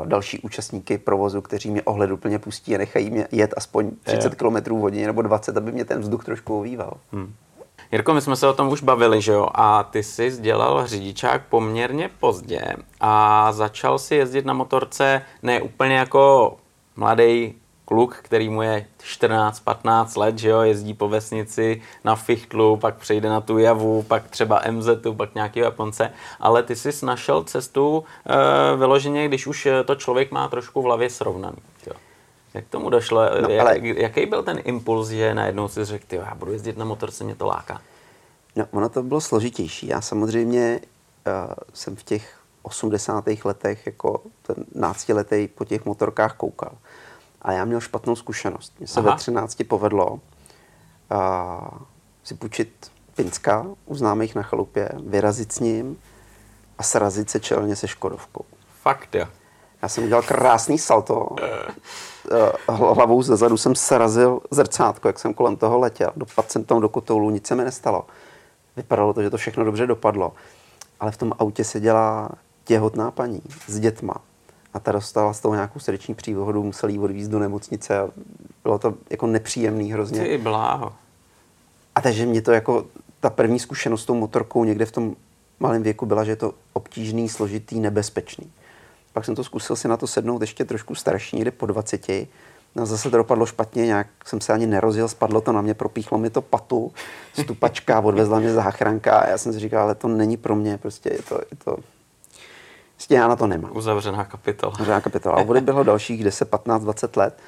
další účastníky provozu, kteří mě ohleduplně pustí a nechají mě jet aspoň 30 km v hodině nebo 20, aby mě ten vzduch trošku ovýval. Hmm. Jirko, my jsme se o tom už bavili, že jo? A ty jsi dělal řidičák poměrně pozdě a začal si jezdit na motorce ne úplně jako mladý kluk, který mu je 14-15 let, že jo, jezdí po vesnici na fichtlu, pak přejde na tu javu, pak třeba MZ, pak nějaký Japonce, ale ty jsi našel cestu e, vyloženě, když už to člověk má trošku v hlavě srovnaný. Jo. Jak tomu došlo? No, jak, ale... Jaký byl ten impuls, že najednou si řekl, já budu jezdit na motorce, mě to láká? No, ono to bylo složitější. Já samozřejmě uh, jsem v těch 80. letech jako ten náctiletý po těch motorkách koukal. A já měl špatnou zkušenost. Mně se Aha. ve 13 povedlo uh, si půjčit Pinska u známých na chalupě, vyrazit s ním a srazit se čelně se Škodovkou. Fakt, jo. Já jsem udělal krásný salto. Uh, hlavou ze zadu jsem srazil zrcátko, jak jsem kolem toho letěl. Dopadl jsem tam do kotoulu, nic se mi nestalo. Vypadalo to, že to všechno dobře dopadlo. Ale v tom autě seděla těhotná paní s dětma a ta dostala z toho nějakou srdeční příhodu, museli jí odvízt do nemocnice a bylo to jako nepříjemný hrozně. Ty bláho. A takže mě to jako, ta první zkušenost s tou motorkou někde v tom malém věku byla, že je to obtížný, složitý, nebezpečný. Pak jsem to zkusil si na to sednout ještě trošku starší, někde po 20. No zase to dopadlo špatně, nějak jsem se ani nerozjel, spadlo to na mě, propíchlo mi to patu, stupačka, odvezla mě záchranka a já jsem si říkal, ale to není pro mě, prostě je to, je to Prostě já na to nemám. Uzavřená kapitola. Uzavřená kapitola. A vody bylo dalších 10, 15, 20 let.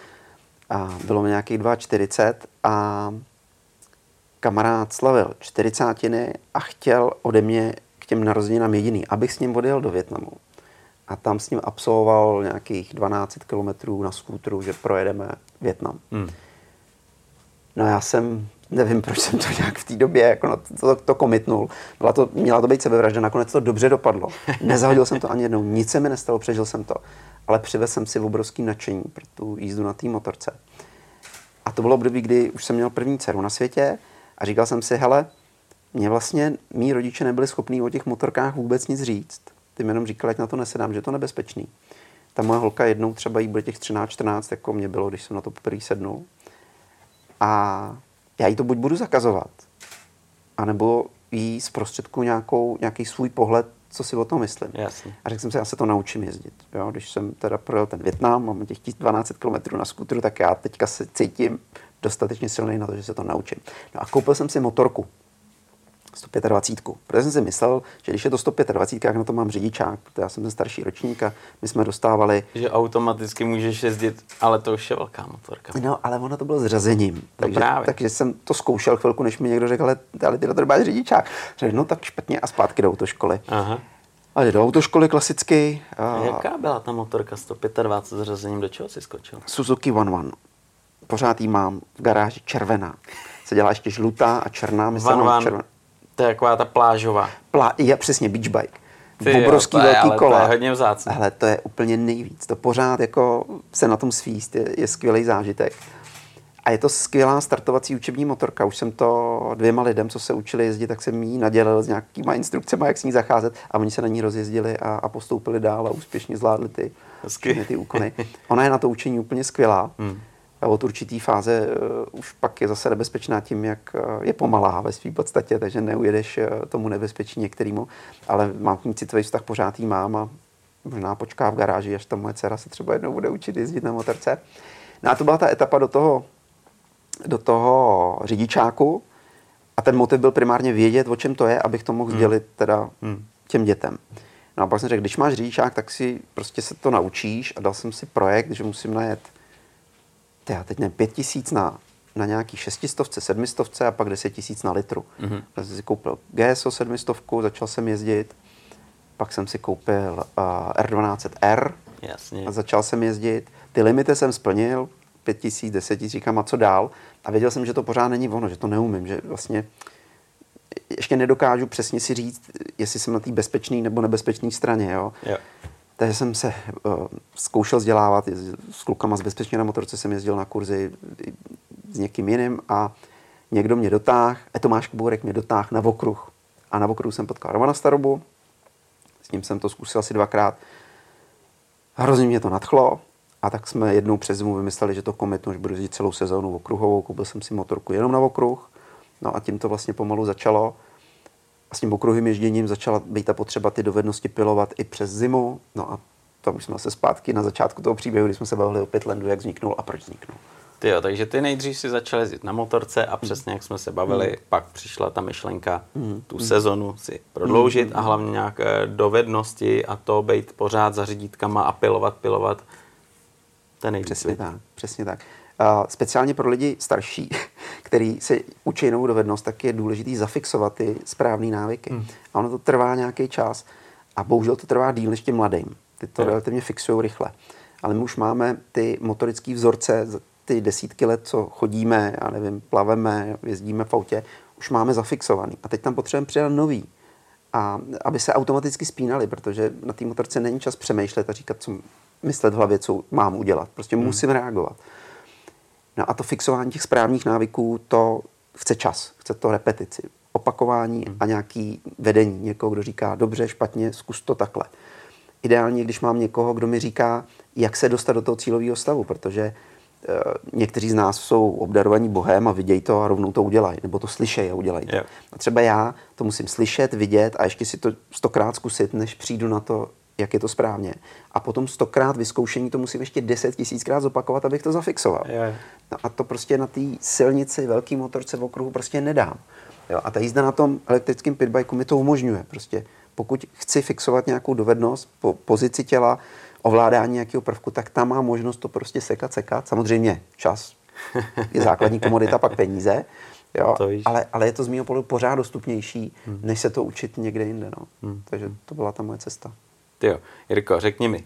A bylo mi nějakých 42 a kamarád slavil čtyřicátiny a chtěl ode mě k těm narozeninám jediný, abych s ním odjel do Větnamu. A tam s ním absolvoval nějakých 12 kilometrů na skútru, že projedeme Větnam. Hmm. No já jsem nevím, proč jsem to nějak v té době jako no, to, to komitnul. Byla to, měla to být sebevražda, nakonec to dobře dopadlo. Nezahodil jsem to ani jednou, nic se mi nestalo, přežil jsem to. Ale přivez jsem si v obrovský nadšení pro tu jízdu na té motorce. A to bylo období, kdy už jsem měl první dceru na světě a říkal jsem si, hele, mě vlastně mý rodiče nebyli schopní o těch motorkách vůbec nic říct. Ty mi jenom říkali, ať na to nesedám, že je to nebezpečný. Ta moje holka jednou třeba jí bude těch 13-14, jako mě bylo, když jsem na to poprvé sednul. A já jí to buď budu zakazovat, anebo jí zprostředku nějakou, nějaký svůj pohled, co si o tom myslím. Jasně. A řekl jsem si, já se to naučím jezdit. Jo? Když jsem teda projel ten Větnam, mám těch 1200 km na skutru, tak já teďka se cítím dostatečně silný na to, že se to naučím. No a koupil jsem si motorku. 125. Protože jsem si myslel, že když je to 125, jak na to mám řidičák, protože já jsem ten starší ročník a my jsme dostávali... Že automaticky můžeš jezdit, ale to už je velká motorka. No, ale ono to bylo s řazením. No takže, no takže jsem to zkoušel chvilku, než mi někdo řekl, ale, ale ty to máš řidičák. Řekl, no tak špatně a zpátky do autoškoly. Aha. A do autoškoly klasicky. A jaká byla ta motorka 125 s řazením? Do čeho si skočil? Suzuki One One. Pořád ji mám v garáži červená. Se dělá ještě žlutá a černá. Myslím, One One, červená. To je taková ta plážová. Plá, je přesně beach bike. Ty obrovský jo, to je, velký ale kola. To je hodně vzácný. Ale to je úplně nejvíc. To pořád jako se na tom svíst, je, je skvělý zážitek. A je to skvělá startovací učební motorka. Už jsem to dvěma lidem, co se učili jezdit, tak jsem jí nadělil s nějakýma instrukcemi, jak s ní zacházet a oni se na ní rozjezdili a, a postoupili dál a úspěšně zvládli ty, ty úkony. Ona je na to učení úplně skvělá. Hmm. A od určitý fáze uh, už pak je zase nebezpečná tím, jak uh, je pomalá ve své podstatě, takže neujedeš uh, tomu nebezpečí některýmu, ale mám k ní citový vztah, pořád jí mám a možná počká v garáži, až ta moje dcera se třeba jednou bude učit jezdit na motorce. No a to byla ta etapa do toho do toho řidičáku a ten motiv byl primárně vědět, o čem to je, abych to mohl hmm. sdělit teda hmm. těm dětem. No a pak jsem řekl, když máš řidičák, tak si prostě se to naučíš a dal jsem si projekt, že musím najet já teď ne, pět tisíc na, na nějaký šestistovce, sedmistovce a pak deset tisíc na litru. Mm-hmm. Já jsem si koupil GSO sedmistovku, začal jsem jezdit, pak jsem si koupil uh, R12R Jasně. a začal jsem jezdit. Ty limity jsem splnil, pět tisíc, deset tisíc, říkám a co dál. A věděl jsem, že to pořád není ono, že to neumím, že vlastně ještě nedokážu přesně si říct, jestli jsem na té bezpečné nebo nebezpečné straně. Jo? Jo. Takže jsem se uh, zkoušel vzdělávat, s klukama z bezpečně na motorce jsem jezdil na kurzy s někým jiným a někdo mě dotáh, e Tomáš Kbůrek mě dotáh na okruh. A na okruhu jsem potkal Romana Starobu, s ním jsem to zkusil asi dvakrát. Hrozně mě to nadchlo a tak jsme jednou přes zimu vymysleli, že to komitnu, že budu jezdit celou sezónu okruhovou. Koupil jsem si motorku jenom na okruh. No a tím to vlastně pomalu začalo. A s tím okruhovým ježděním začala být ta potřeba ty dovednosti pilovat i přes zimu. No a tam už jsme se zpátky na začátku toho příběhu, kdy jsme se bavili o Pitlandu, jak vzniknul a proč vzniknul. Ty jo, takže ty nejdřív si začal jezdit na motorce a přesně jak jsme se bavili, mm. pak přišla ta myšlenka mm. tu mm. sezonu si prodloužit mm. a hlavně nějaké dovednosti a to být pořád za řidítkama a pilovat, pilovat. To je Přesně tak, přesně tak. Uh, speciálně pro lidi starší, který se učí jinou dovednost, tak je důležité zafixovat ty správné návyky. Hmm. A ono to trvá nějaký čas. A bohužel to trvá díl než těm mladým. Ty to relativně fixují rychle. Ale my už máme ty motorické vzorce, ty desítky let, co chodíme, já nevím, plaveme, jezdíme v autě, už máme zafixovaný. A teď tam potřebujeme přidat nový. A aby se automaticky spínali, protože na té motorce není čas přemýšlet a říkat, co myslet v hlavě, co mám udělat. Prostě hmm. musím reagovat. No a to fixování těch správných návyků, to chce čas, chce to repetici, opakování hmm. a nějaký vedení. Někoho, kdo říká, dobře, špatně, zkus to takhle. Ideálně, když mám někoho, kdo mi říká, jak se dostat do toho cílového stavu, protože e, někteří z nás jsou obdarovaní Bohem a vidějí to a rovnou to udělají, nebo to slyšejí a udělají to. Yeah. A třeba já to musím slyšet, vidět a ještě si to stokrát zkusit, než přijdu na to, jak je to správně. A potom stokrát vyzkoušení to musím ještě deset tisíckrát zopakovat, abych to zafixoval. Je. No a to prostě na té silnici, velký motorce v okruhu prostě nedám. Jo? A ta jízda na tom elektrickém pitbajku mi to umožňuje. Prostě pokud chci fixovat nějakou dovednost po pozici těla, ovládání nějakého prvku, tak tam má možnost to prostě sekat, sekat. Samozřejmě čas je základní komodita, pak peníze. Jo, to víš. ale, ale je to z mého pohledu pořád dostupnější, hmm. než se to učit někde jinde. No. Hmm. Takže to byla ta moje cesta. Ty jo, Jirko, řekni mi,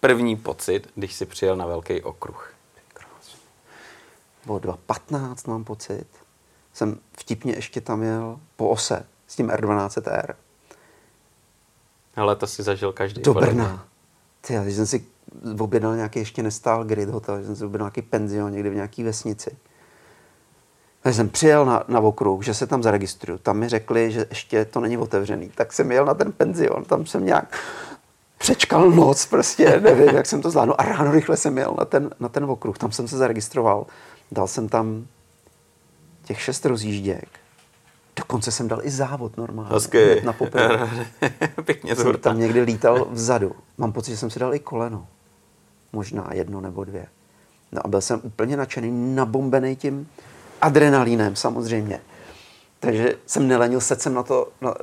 první pocit, když jsi přijel na velký okruh. Krásně. Bylo 2.15, mám pocit. Jsem vtipně ještě tam jel po ose s tím R12R. Ale to si zažil každý. Do Brna. Ty, když jsem si objednal nějaký, ještě nestál grid hotel, jsem si objednal nějaký penzion někde v nějaké vesnici. Takže jsem přijel na, na okruh, že se tam zaregistruju. Tam mi řekli, že ještě to není otevřený. Tak jsem jel na ten penzion, tam jsem nějak přečkal noc, prostě nevím, jak jsem to zvládl. A ráno rychle jsem jel na ten, na ten okruh, tam jsem se zaregistroval, dal jsem tam těch šest rozjížděk. Dokonce jsem dal i závod normálně. Hezky. Na poprvé. Pěkně jsem tam někdy lítal vzadu. Mám pocit, že jsem si dal i koleno. Možná jedno nebo dvě. No a byl jsem úplně nadšený, nabombený tím adrenalínem samozřejmě. Takže jsem nelenil, sedl jsem na to, na,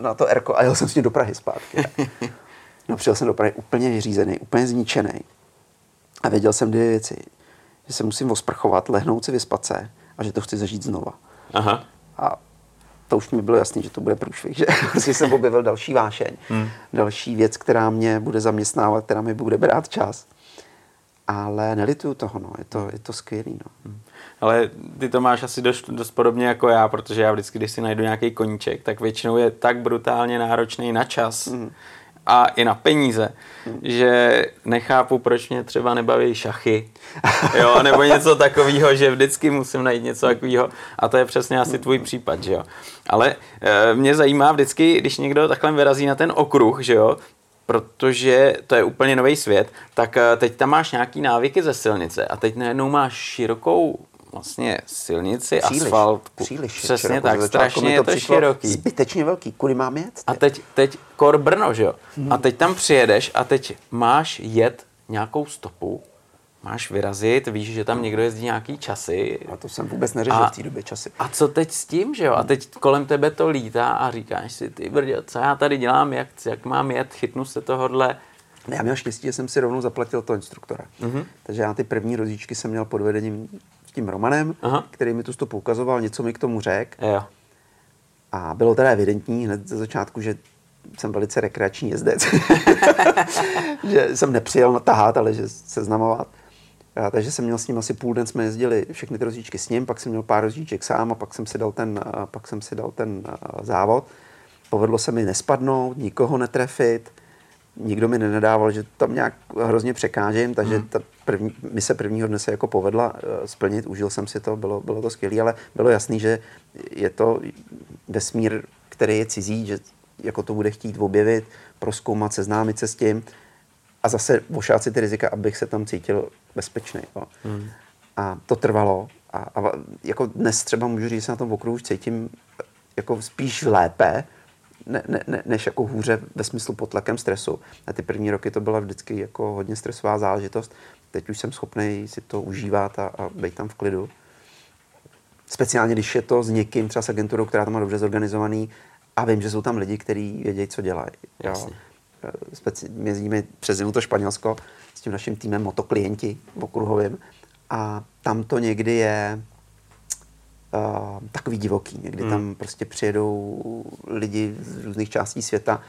na to Erko a jel jsem s ním do Prahy zpátky. No přijel jsem do Prahy úplně vyřízený, úplně zničený. A věděl jsem dvě věci. Že se musím osprchovat, lehnout si, vyspat se a že to chci zažít znova. Aha. A to už mi bylo jasný, že to bude průšvih, že si jsem objevil další vášeň, hmm. další věc, která mě bude zaměstnávat, která mi bude brát čas. Ale nelituju toho, no. je, to, je to skvělý. No. Hmm. Ale ty to máš asi dost, dost podobně jako já, protože já vždycky, když si najdu nějaký koníček, tak většinou je tak brutálně náročný na čas, hmm a i na peníze, že nechápu, proč mě třeba nebaví šachy, jo, nebo něco takového, že vždycky musím najít něco takového a to je přesně asi tvůj případ, že jo. Ale e, mě zajímá vždycky, když někdo takhle vyrazí na ten okruh, že jo, protože to je úplně nový svět, tak e, teď tam máš nějaký návyky ze silnice a teď najednou máš širokou vlastně silnici, příliš, asfaltku. Příliš Přesně široko, tak, strašně je to široký. Zbytečně velký, kudy mám jet? Teď? A teď, teď kor Brno, že jo? Hmm. A teď tam přijedeš a teď máš jet nějakou stopu, máš vyrazit, víš, že tam někdo jezdí nějaký časy. A to jsem vůbec neřešil v té době časy. A co teď s tím, že jo? A teď kolem tebe to lítá a říkáš si, ty brdě, co já tady dělám, jak, jak mám jet, chytnu se tohohle. Ne, já měl štěstí, že jsem si rovnou zaplatil toho instruktora. Mm-hmm. Takže já ty první rozíčky jsem měl pod vedením tím Romanem, Aha. který mi tu stopu ukazoval, něco mi k tomu řekl. A bylo teda evidentní hned ze začátku, že jsem velice rekreační jezdec. že jsem nepřijel natahat, ale že seznamovat. A, takže jsem měl s ním asi půl den, jsme jezdili všechny ty rozíčky s ním, pak jsem měl pár rozíček sám a pak jsem si dal ten, pak jsem si dal ten závod. Povedlo se mi nespadnout, nikoho netrefit nikdo mi nenadával, že tam nějak hrozně překážím, takže hmm. ta první, mise prvního dne se jako povedla uh, splnit, užil jsem si to, bylo, bylo to skvělé, ale bylo jasný, že je to vesmír, který je cizí, že jako to bude chtít objevit, proskoumat, seznámit se s tím a zase vošát si ty rizika, abych se tam cítil bezpečný. Jo. Hmm. A to trvalo. A, a jako dnes třeba můžu říct, že se na tom okruhu už cítím jako spíš lépe, ne, ne, ne, než jako hůře ve smyslu pod tlakem stresu. A ty první roky to byla vždycky jako hodně stresová záležitost. Teď už jsem schopný si to užívat a, a být tam v klidu. Speciálně, když je to s někým, třeba s agenturou, která to má dobře zorganizovaný a vím, že jsou tam lidi, kteří vědí, co dělají. Speci- my jezdíme přes zimu to Španělsko s tím naším týmem motoklienti okruhovým a tam to někdy je uh, takový divoký. Někdy hmm. tam prostě přijedou lidi z různých částí světa,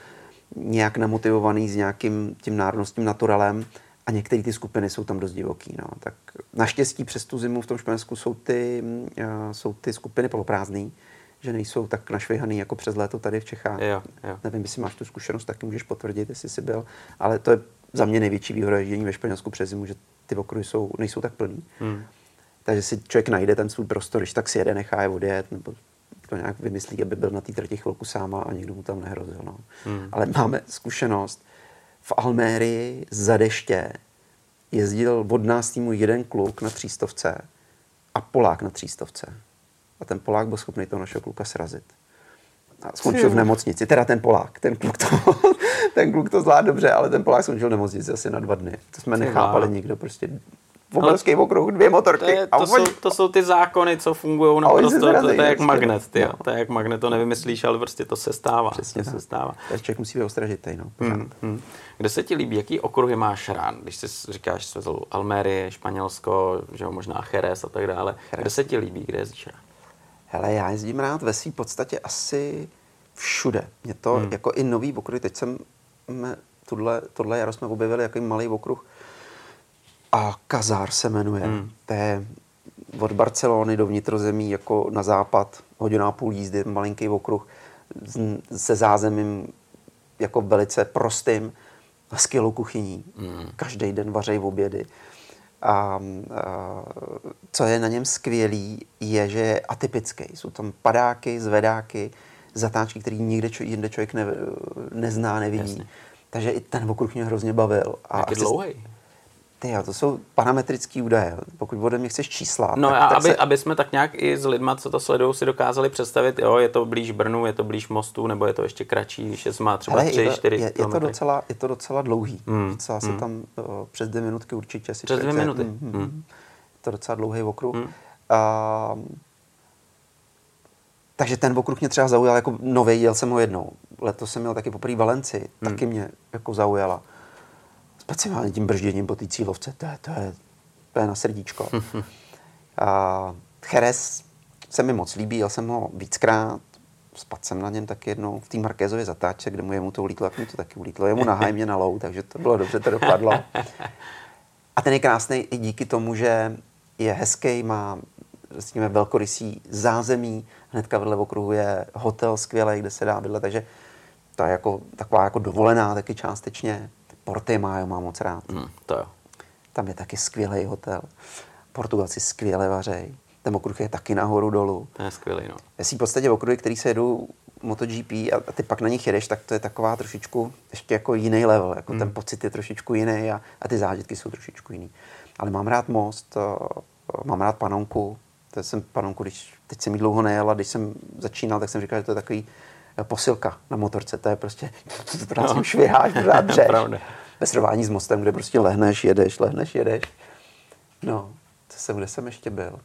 nějak namotivovaný s nějakým tím národnostním naturalem a některé ty skupiny jsou tam dost divoký. No. Tak naštěstí přes tu zimu v tom Španělsku jsou ty, uh, jsou ty skupiny poloprázdný, že nejsou tak našvihaný jako přes léto tady v Čechách. Jo, jo. Nevím, jestli máš tu zkušenost, taky můžeš potvrdit, jestli jsi byl, ale to je za mě největší výhoda ježdění ve Španělsku přes zimu, že ty okruhy jsou, nejsou tak plný. Hmm. Takže si člověk najde ten svůj prostor, když tak si jede, nechá je odjet, nebo to nějak vymyslí, aby byl na té trati chvilku sám a nikdo mu tam nehrozil. No. Hmm. Ale máme zkušenost. V Almérii za deště jezdil od nás týmu jeden kluk na třístovce a Polák na třístovce. A ten Polák byl schopný toho našeho kluka srazit. A skončil v nemocnici. Teda ten Polák. Ten kluk to, ten kluk to zvládl dobře, ale ten Polák skončil v nemocnici asi na dva dny. To jsme nechápali nikdo. Prostě obrovský okruh, dvě motorky. To, je, to, jsou, to jsou ty zákony, co fungují naprosto, to, to, je jak magnet, ty, no. to je jak magnet, to nevymyslíš, ale prostě to se stává. Přesně to se stává. Takže člověk musí být ostražitý, no, hmm, hmm. Kde se ti líbí, jaký okruhy máš rád, když si říkáš svezl Almerie, Španělsko, že jo, možná Jerez a tak dále, Jerez. kde se ti líbí, kde jezdíš rád? Hele, já jezdím rád ve své podstatě asi všude. Mě to hmm. jako i nový okruh, teď jsem tohle, tohle jaro jsme objevili jako malý okruh, a Kazár se jmenuje. Hmm. To je od Barcelony do vnitrozemí jako na západ, hodina a půl jízdy, malinký okruh se zázemím jako velice prostým, skvělou kuchyní. Hmm. Každý den vařejí v obědy. A, a co je na něm skvělý, je, že je atypický. Jsou tam padáky, zvedáky, zatáčky, který nikde čo, jinde člověk ne, nezná, nevidí. Jasně. Takže i ten okruh mě hrozně bavil. A Jak je dlouhý? Ty jo, to jsou parametrické údaje. Pokud ode mě chceš čísla. No tak, a tak aby, se... aby jsme tak nějak i s lidma, co to sledují, si dokázali představit, jo, je to blíž Brnu, je to blíž mostu, nebo je to ještě kratší, když je má třeba Hele, 3, je to, 4 je, je, to docela, je to docela dlouhý. Hmm. Docela hmm. se tam o, přes dvě minutky určitě si Přes dvě minuty. Hmm, hmm. Hmm. Je to docela dlouhý okruh. Hmm. A, takže ten okruh mě třeba zaujal jako nový, jel jsem ho jednou. Letos jsem měl taky poprvé Valenci, hmm. taky mě jako zaujala speciálně tím bržděním po té cílovce, to je, to je, to je na srdíčko. a Cheres se mi moc líbí, jel jsem ho víckrát, spadl jsem na něm taky jednou v té Markézově zatáčce, kde mu jemu to ulítlo, jak mi to taky ulítlo. Jemu na hajmě na lou, takže to bylo dobře, to dopadlo. A ten je krásný i díky tomu, že je hezký, má řekněme, velkorysý zázemí, hnedka vedle okruhu je hotel skvělý, kde se dá bydlet, takže to je jako, taková jako dovolená taky částečně. Portimao mám moc rád. Hmm, to jo. Tam je taky skvělý hotel. Portugalci skvěle vařej. Ten okruh je taky nahoru dolů. To je skvělý, no. Jestli v podstatě okruhy, který se jedou MotoGP a, a ty pak na nich jedeš, tak to je taková trošičku ještě jako jiný level. Jako hmm. Ten pocit je trošičku jiný a, a ty zážitky jsou trošičku jiný. Ale mám rád most, mám rád panonku. To jsem panonku, když teď jsem jí dlouho nejel a když jsem začínal, tak jsem říkal, že to je takový eh, posilka na motorce. To je prostě, to prostě no. šviháš, pořád dřeš. Ve srovnání s mostem, kde prostě lehneš, jedeš, lehneš, jedeš. No, co jsem, kde jsem ještě byl?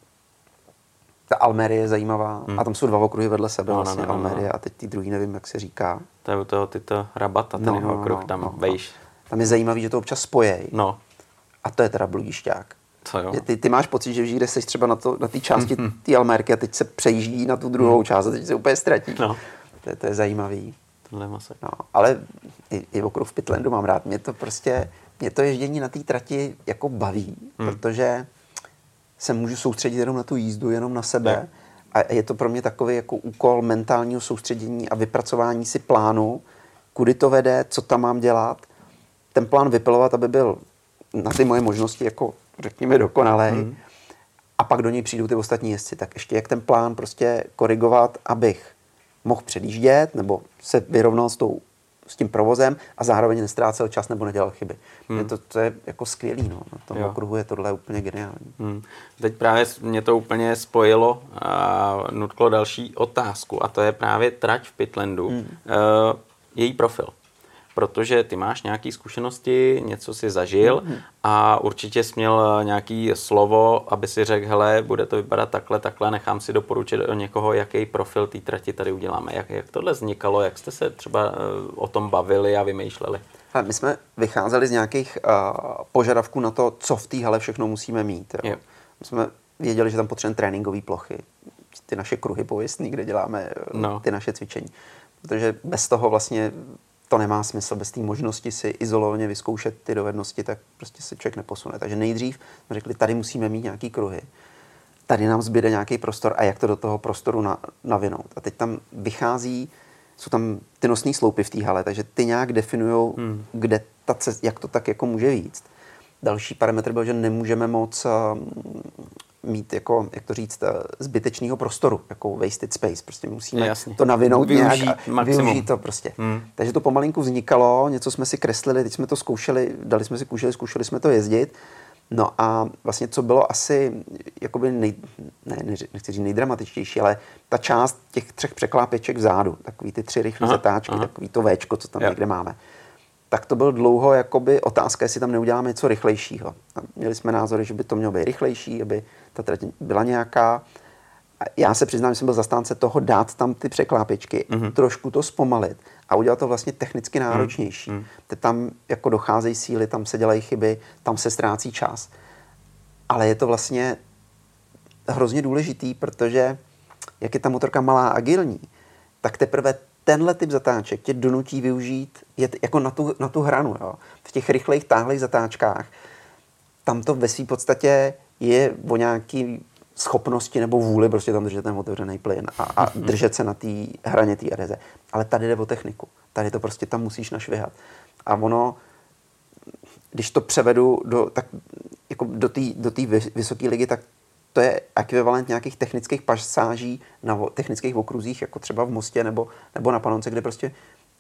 Ta Almerie je zajímavá hmm. a tam jsou dva okruhy vedle sebe, no, vlastně no, no, no, Almerie no. a teď ty druhý nevím, jak se říká. To je u toho tyto rabata, ten no, no, okruh, no, tam no, vejš. No. Tam je zajímavý, že to občas spojej. No. A to je teda bludišťák. Co jo? Ty, ty máš pocit, že kde jsi třeba na, to, na té části mm-hmm. té Almerky a teď se přejíždí na tu druhou mm. část a teď se úplně ztratí. No. To, je, to je zajímavý. Tohle masek. No, ale i, i okruh v Pitlandu mám rád. Mě to prostě, mě to ježdění na té trati jako baví, mm. protože se můžu soustředit jenom na tu jízdu, jenom na sebe. Je. A je to pro mě takový jako úkol mentálního soustředění a vypracování si plánu, kudy to vede, co tam mám dělat. Ten plán vypilovat, aby byl na ty moje možnosti jako řekněme dokonalý. Hmm. A pak do něj přijdou ty ostatní jezdci. Tak ještě jak ten plán prostě korigovat, abych mohl předjíždět nebo se vyrovnal s, tou, s tím provozem a zároveň nestrácel čas nebo nedělal chyby. Hmm. To, to je jako skvělý. No. Na tom jo. okruhu je tohle úplně geniální. Hmm. Teď právě mě to úplně spojilo a nutklo další otázku a to je právě trať v Pitlandu. Hmm. Uh, její profil protože ty máš nějaké zkušenosti, něco si zažil mm-hmm. a určitě jsi měl nějaký slovo, aby si řekl, hele, bude to vypadat takhle, takhle, nechám si doporučit o někoho, jaký profil té trati tady uděláme. Jak, jak tohle vznikalo, jak jste se třeba uh, o tom bavili a vymýšleli? My jsme vycházeli z nějakých uh, požadavků na to, co v té hale všechno musíme mít. Jo. Jo. My jsme věděli, že tam potřebujeme tréninkové plochy, ty naše kruhy pověstný, kde děláme eh, no. ty naše cvičení. Protože bez toho vlastně to nemá smysl bez té možnosti si izolovaně vyzkoušet ty dovednosti, tak prostě se člověk neposune. Takže nejdřív jsme řekli, tady musíme mít nějaký kruhy, tady nám zbyde nějaký prostor a jak to do toho prostoru na, navinout. A teď tam vychází, jsou tam ty nosní sloupy v té hale, takže ty nějak definují, hmm. kde ta cest, jak to tak jako může víc. Další parametr byl, že nemůžeme moc mít jako, jak to říct, eh, zbytečného prostoru, jako wasted space. Prostě musíme Jasně. to navinout využít nějak a využít to prostě. Hmm. Takže to pomalinku vznikalo, něco jsme si kreslili, teď jsme to zkoušeli, dali jsme si kůželi, zkoušeli jsme to jezdit. No a vlastně co bylo asi, jakoby nej, ne, nechci říct nejdramatičtější, ale ta část těch třech překlápěček vzadu, takový ty tři rychlé zatáčky, aha. takový to Včko, co tam jo. někde máme tak to byl dlouho jakoby otázka, jestli tam neuděláme něco rychlejšího. Měli jsme názory, že by to mělo být rychlejší, aby ta trať byla nějaká. A já se přiznám, že jsem byl zastánce toho dát tam ty překlápěčky, mm-hmm. trošku to zpomalit a udělat to vlastně technicky mhm. náročnější. Mm-hmm. Teď tam jako docházejí síly, tam se dělají chyby, tam se ztrácí čas. Ale je to vlastně hrozně důležitý, protože jak je ta motorka malá a agilní, tak teprve tenhle typ zatáček tě donutí využít je jako na tu, na tu hranu. Jo. V těch rychlejch, táhlých zatáčkách tam to ve své podstatě je o nějaký schopnosti nebo vůli prostě tam držet ten otevřený plyn a, a mhm. držet se na té hraně té adeze. Ale tady jde o techniku. Tady to prostě tam musíš našvihat. A ono, když to převedu do, tak, jako do té do vysoké ligy, tak to je ekvivalent nějakých technických pasáží na technických okruzích, jako třeba v Mostě nebo, nebo na Panonce, kde prostě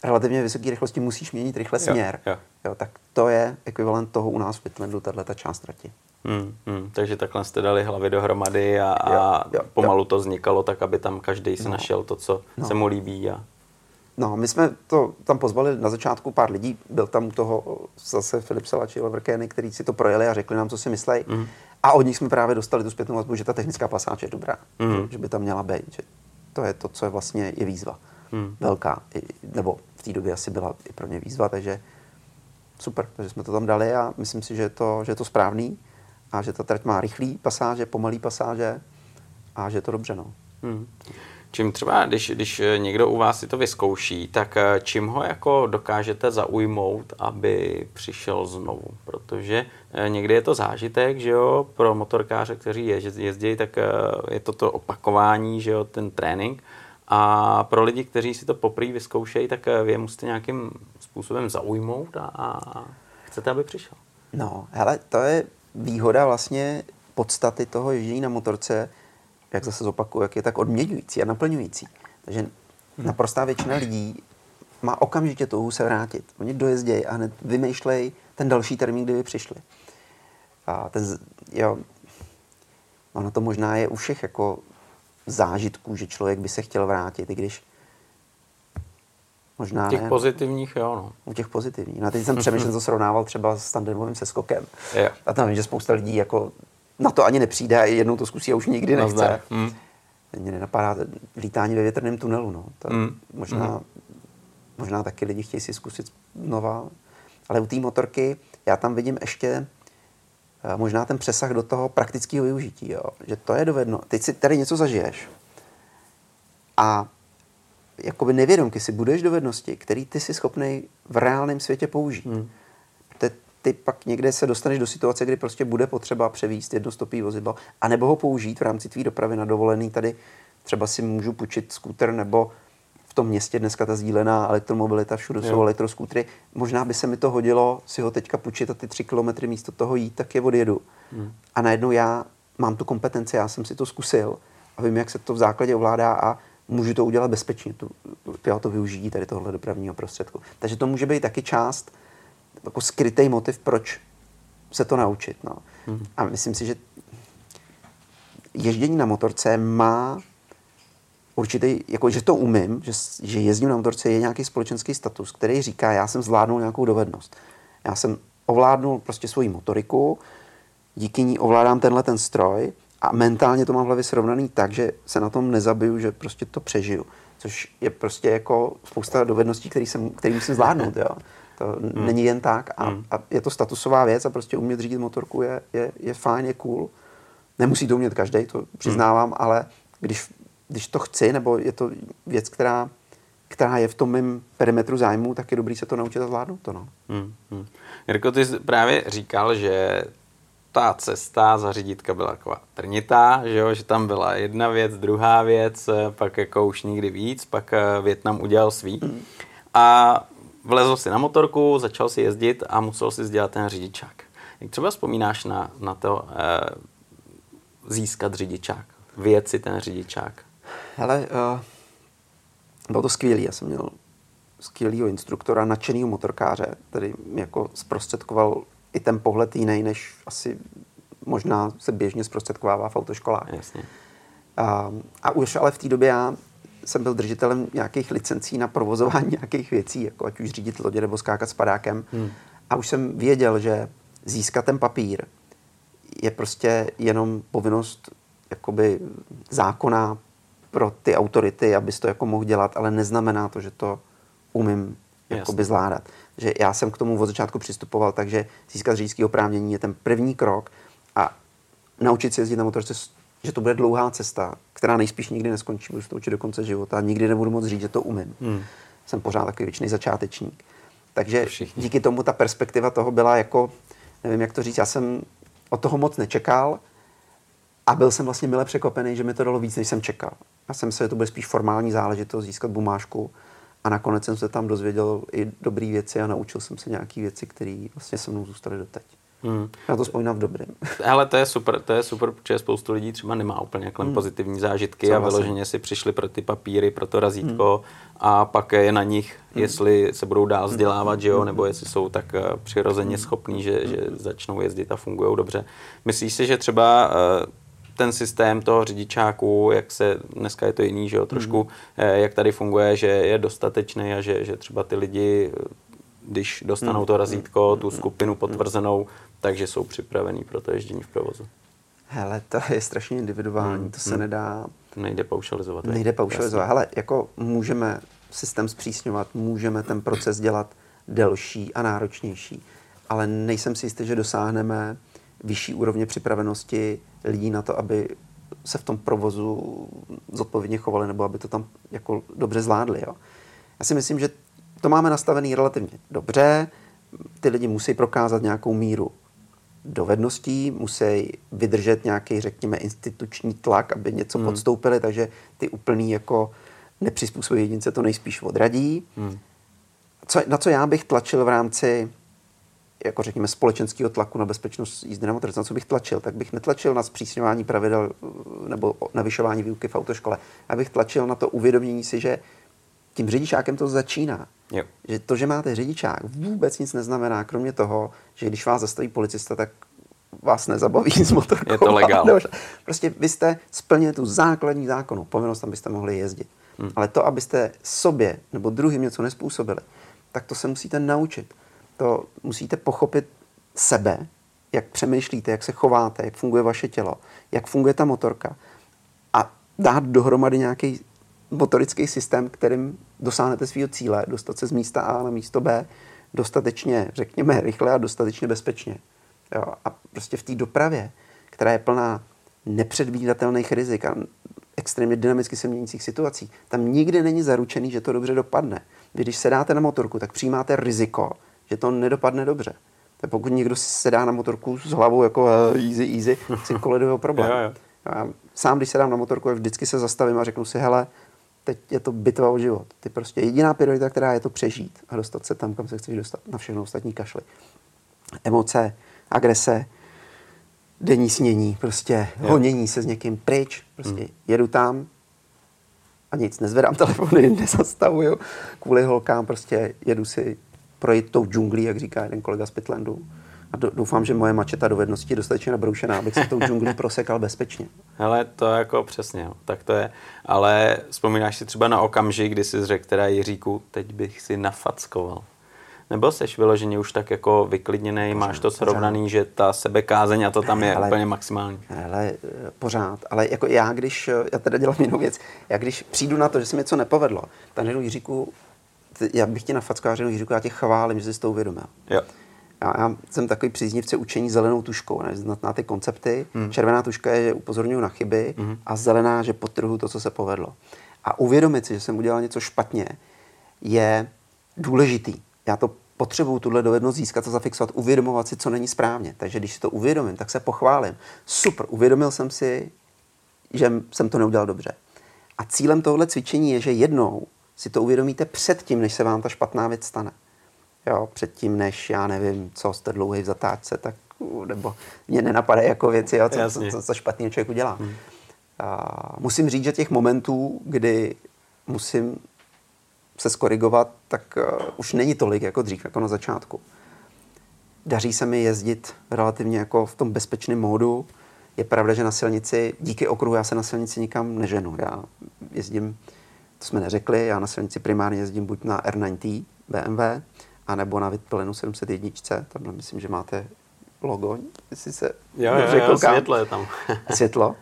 relativně vysoké rychlosti musíš měnit rychle směr. Jo, jo. Jo, tak to je ekvivalent toho u nás v Pitlandu, tato část trati. Hmm, hmm, takže takhle jste dali hlavy dohromady a, a jo, jo, pomalu jo. to vznikalo tak, aby tam každý si no. našel to, co no. se mu líbí. A... No, my jsme to tam pozvali na začátku pár lidí, byl tam u toho zase Filip Salači Leverkény, který si to projeli a řekli nám, co si myslí. Mm. A od nich jsme právě dostali tu zpětnou vazbu, že ta technická pasáž je dobrá, mm. že by tam měla být, že to je to, co je vlastně je výzva. Mm. Velká, nebo v té době asi byla i pro ně výzva, takže super, takže jsme to tam dali a myslím si, že je to, že je to správný a že ta trať má rychlý pasáže, pomalý pasáže a že je to dobře. No. Mm. Čím třeba, když, když někdo u vás si to vyzkouší, tak eh, čím ho jako dokážete zaujmout, aby přišel znovu? Protože eh, někdy je to zážitek, že jo, pro motorkáře, kteří jezdí, tak eh, je to to opakování, že jo, ten trénink. A pro lidi, kteří si to poprvé vyzkoušejí, tak vy je musíte nějakým způsobem zaujmout a, a chcete, aby přišel. No, hele, to je výhoda vlastně podstaty toho ježdění na motorce, jak zase zopakuju, jak je tak odměňující a naplňující. Takže hmm. naprostá většina lidí má okamžitě touhu se vrátit. Oni dojezdějí a hned vymýšlejí ten další termín, kdy by přišli. A ten, jo, ono to možná je u všech jako zážitků, že člověk by se chtěl vrátit, i když Možná těch ne. pozitivních, jo. No. U těch pozitivních. No a teď jsem přemýšlel, co srovnával třeba s tandemovým seskokem. Jo. A tam vím, že spousta lidí jako na to ani nepřijde a jednou to zkusí a už nikdy nechce. Mm. Mě nenapadá lítání ve větrném tunelu. No. To mm. možná, mm. možná taky lidi chtějí si zkusit znova. Ale u té motorky já tam vidím ještě eh, možná ten přesah do toho praktického využití. Jo. Že to je dovedno. Teď si tady něco zažiješ a jakoby nevědomky si budeš dovednosti, který ty jsi schopný v reálném světě použít. Hmm ty pak někde se dostaneš do situace, kdy prostě bude potřeba převíst jednostopý vozidlo, anebo ho použít v rámci tvý dopravy na dovolený tady. Třeba si můžu půjčit skúter nebo v tom městě dneska ta sdílená elektromobilita, všude jo. jsou elektroskútry. Možná by se mi to hodilo si ho teďka půjčit a ty tři kilometry místo toho jít, tak je odjedu. Hmm. A najednou já mám tu kompetenci, já jsem si to zkusil a vím, jak se to v základě ovládá a můžu to udělat bezpečně, tu, tu, to využití tady tohle dopravního prostředku. Takže to může být taky část jako skrytý motiv, proč se to naučit. No. Mm. A myslím si, že ježdění na motorce má určitý, jako že to umím, že, že jezdím na motorce je nějaký společenský status, který říká, já jsem zvládnul nějakou dovednost. Já jsem ovládnul prostě svoji motoriku, díky ní ovládám tenhle ten stroj a mentálně to mám v hlavě srovnaný tak, že se na tom nezabiju, že prostě to přežiju. Což je prostě jako spousta dovedností, který, jsem, který musím zvládnout. Jo. To hmm. není jen tak a, hmm. a je to statusová věc a prostě umět řídit motorku je, je, je fajn, je cool. Nemusí to umět každý, to přiznávám, hmm. ale když, když to chci, nebo je to věc, která, která je v tom mém perimetru zájmu, tak je dobrý se to naučit a zvládnout to. No. Hmm. Hmm. Jirko, ty jsi právě říkal, že ta cesta za řidítka byla taková trnitá, že, jo? že tam byla jedna věc, druhá věc, pak jako už nikdy víc, pak eh, Větnam udělal svý. Hmm. A vlezl si na motorku, začal si jezdit a musel si dělat ten řidičák. Jak třeba vzpomínáš na, na to eh, získat řidičák, vyjet si ten řidičák? Hele, uh, bylo to skvělý. Já jsem měl skvělého instruktora, nadšeného motorkáře, který mi jako zprostředkoval i ten pohled jiný, než asi možná se běžně zprostředkovává v autoškolách. Jasně. Uh, a už ale v té době já jsem byl držitelem nějakých licencí na provozování nějakých věcí, jako ať už řídit lodě nebo skákat s padákem. Hmm. A už jsem věděl, že získat ten papír je prostě jenom povinnost jakoby zákona pro ty autority, abys to jako mohl dělat, ale neznamená to, že to umím jakoby zvládat. Že já jsem k tomu od začátku přistupoval takže získat řidičské oprávnění je ten první krok a naučit se jezdit na motorce že to bude dlouhá cesta, která nejspíš nikdy neskončí, budu to učit do konce života, nikdy nebudu moc říct, že to umím. Hmm. Jsem pořád takový věčný začátečník. Takže Všichni. díky tomu ta perspektiva toho byla jako, nevím, jak to říct, já jsem od toho moc nečekal a byl jsem vlastně mile překvapený, že mi to dalo víc, než jsem čekal. Já jsem se, že to bude spíš formální záležitost, získat bumášku a nakonec jsem se tam dozvěděl i dobré věci a naučil jsem se nějaké věci, které vlastně se mnou zůstaly doteď. Hmm. Já to vzpomínám v dobrém. Ale to je super, to je super, protože spoustu lidí třeba nemá úplně jakhle hmm. pozitivní zážitky Co a vyloženě si přišli pro ty papíry, pro to razítko hmm. a pak je na nich, hmm. jestli se budou dál vzdělávat, že jo, hmm. nebo jestli jsou tak eh, přirozeně hmm. schopní, že, že začnou jezdit a fungují dobře. Myslíš si, že třeba eh, ten systém toho řidičáku, jak se, dneska je to jiný, že jo, trošku, mm. jak tady funguje, že je dostatečný a že, že třeba ty lidi, když dostanou mm. to razítko, tu skupinu potvrzenou, takže jsou připravený pro to ježdění v provozu. Hele, to je strašně individuální, hmm. to se hmm. nedá... To nejde paušalizovat. Nejde paušalizovat. Jasně. Hele, jako můžeme systém zpřísňovat, můžeme ten proces dělat delší a náročnější, ale nejsem si jistý, že dosáhneme vyšší úrovně připravenosti lidí na to, aby se v tom provozu zodpovědně chovali nebo aby to tam jako dobře zvládli. Jo. Já si myslím, že to máme nastavený relativně dobře. Ty lidi musí prokázat nějakou míru dovedností, musí vydržet nějaký, řekněme, instituční tlak, aby něco hmm. podstoupili, takže ty úplný jako nepřizpůsobivé jedince to nejspíš odradí. Hmm. Co, na co já bych tlačil v rámci jako řekněme společenského tlaku na bezpečnost jízdy na motorce, na co bych tlačil, tak bych netlačil na zpřísňování pravidel nebo navyšování výuky v autoškole. Já bych tlačil na to uvědomění si, že tím řidičákem to začíná. Jo. Že to, že máte řidičák, vůbec nic neznamená, kromě toho, že když vás zastaví policista, tak vás nezabaví s motorkou. Je to legál. Prostě vy jste splnili tu základní zákonu, povinnost, abyste mohli jezdit. Hmm. Ale to, abyste sobě nebo druhým něco nespůsobili, tak to se musíte naučit. To musíte pochopit sebe, jak přemýšlíte, jak se chováte, jak funguje vaše tělo, jak funguje ta motorka a dát dohromady nějaký motorický systém, kterým dosáhnete svého cíle, dostat se z místa A na místo B dostatečně, řekněme, rychle a dostatečně bezpečně. Jo? A prostě v té dopravě, která je plná nepředvídatelných rizik a extrémně dynamicky se měnících situací, tam nikdy není zaručený, že to dobře dopadne. Vy, když se dáte na motorku, tak přijímáte riziko, že to nedopadne dobře. Tak pokud někdo se dá na motorku s hlavou jako uh, easy, easy, si koliduje problém. jo. Já sám, když se dám na motorku, vždycky se zastavím a řeknu si, hele, teď je to bitva o život. Ty prostě jediná priorita, která je to přežít a dostat se tam, kam se chceš dostat, na všechno ostatní kašly. Emoce, agrese, denní snění, prostě jo. honění se s někým pryč, prostě hmm. jedu tam a nic, nezvedám telefony, nezastavuju, kvůli holkám prostě jedu si projít tou džunglí, jak říká jeden kolega z Pitlandu. A doufám, že moje mačeta dovednosti je dostatečně nabroušená, abych se tou džunglí prosekal bezpečně. Hele, to jako přesně, tak to je. Ale vzpomínáš si třeba na okamžik, kdy jsi řekl teda Jiříku, teď bych si nafackoval. Nebyl jsi vyloženě už tak jako vyklidněný, máš to srovnaný, že ta sebekázeň a to tam je ale, úplně maximální. Ale pořád, ale jako já, když, já teda dělám jinou věc, já když přijdu na to, že se mi něco nepovedlo, tak řeknu Jiříku, já bych tě nafackoval, Jiříku, já tě chválím, že jsi to uvědomil. Jo. Já, já jsem takový příznivce učení zelenou tuškou, ne? na ty koncepty. Hmm. Červená tuška je, že upozorňuji na chyby hmm. a zelená, že podtrhu to, co se povedlo. A uvědomit si, že jsem udělal něco špatně, je důležitý. Já to potřebuju tuhle dovednost získat a zafixovat, uvědomovat si, co není správně. Takže když si to uvědomím, tak se pochválím. Super, uvědomil jsem si, že jsem to neudělal dobře. A cílem tohle cvičení je, že jednou si to uvědomíte předtím, než se vám ta špatná věc stane. Jo, předtím, než já nevím, co jste dlouhý v zatáčce, tak nebo mě nenapadají jako věci, jo, co, co, co, co špatný člověk udělá. Hmm. A musím říct, že těch momentů, kdy musím se skorigovat, tak uh, už není tolik jako dřív, jako na začátku. Daří se mi jezdit relativně jako v tom bezpečném módu. Je pravda, že na silnici, díky okruhu já se na silnici nikam neženu. Já jezdím, to jsme neřekli, já na silnici primárně jezdím buď na R90 BMW, anebo na Vitpilenu 701. Tam myslím, že máte logo, jestli se jo, jo, jo, světlo je tam. světlo.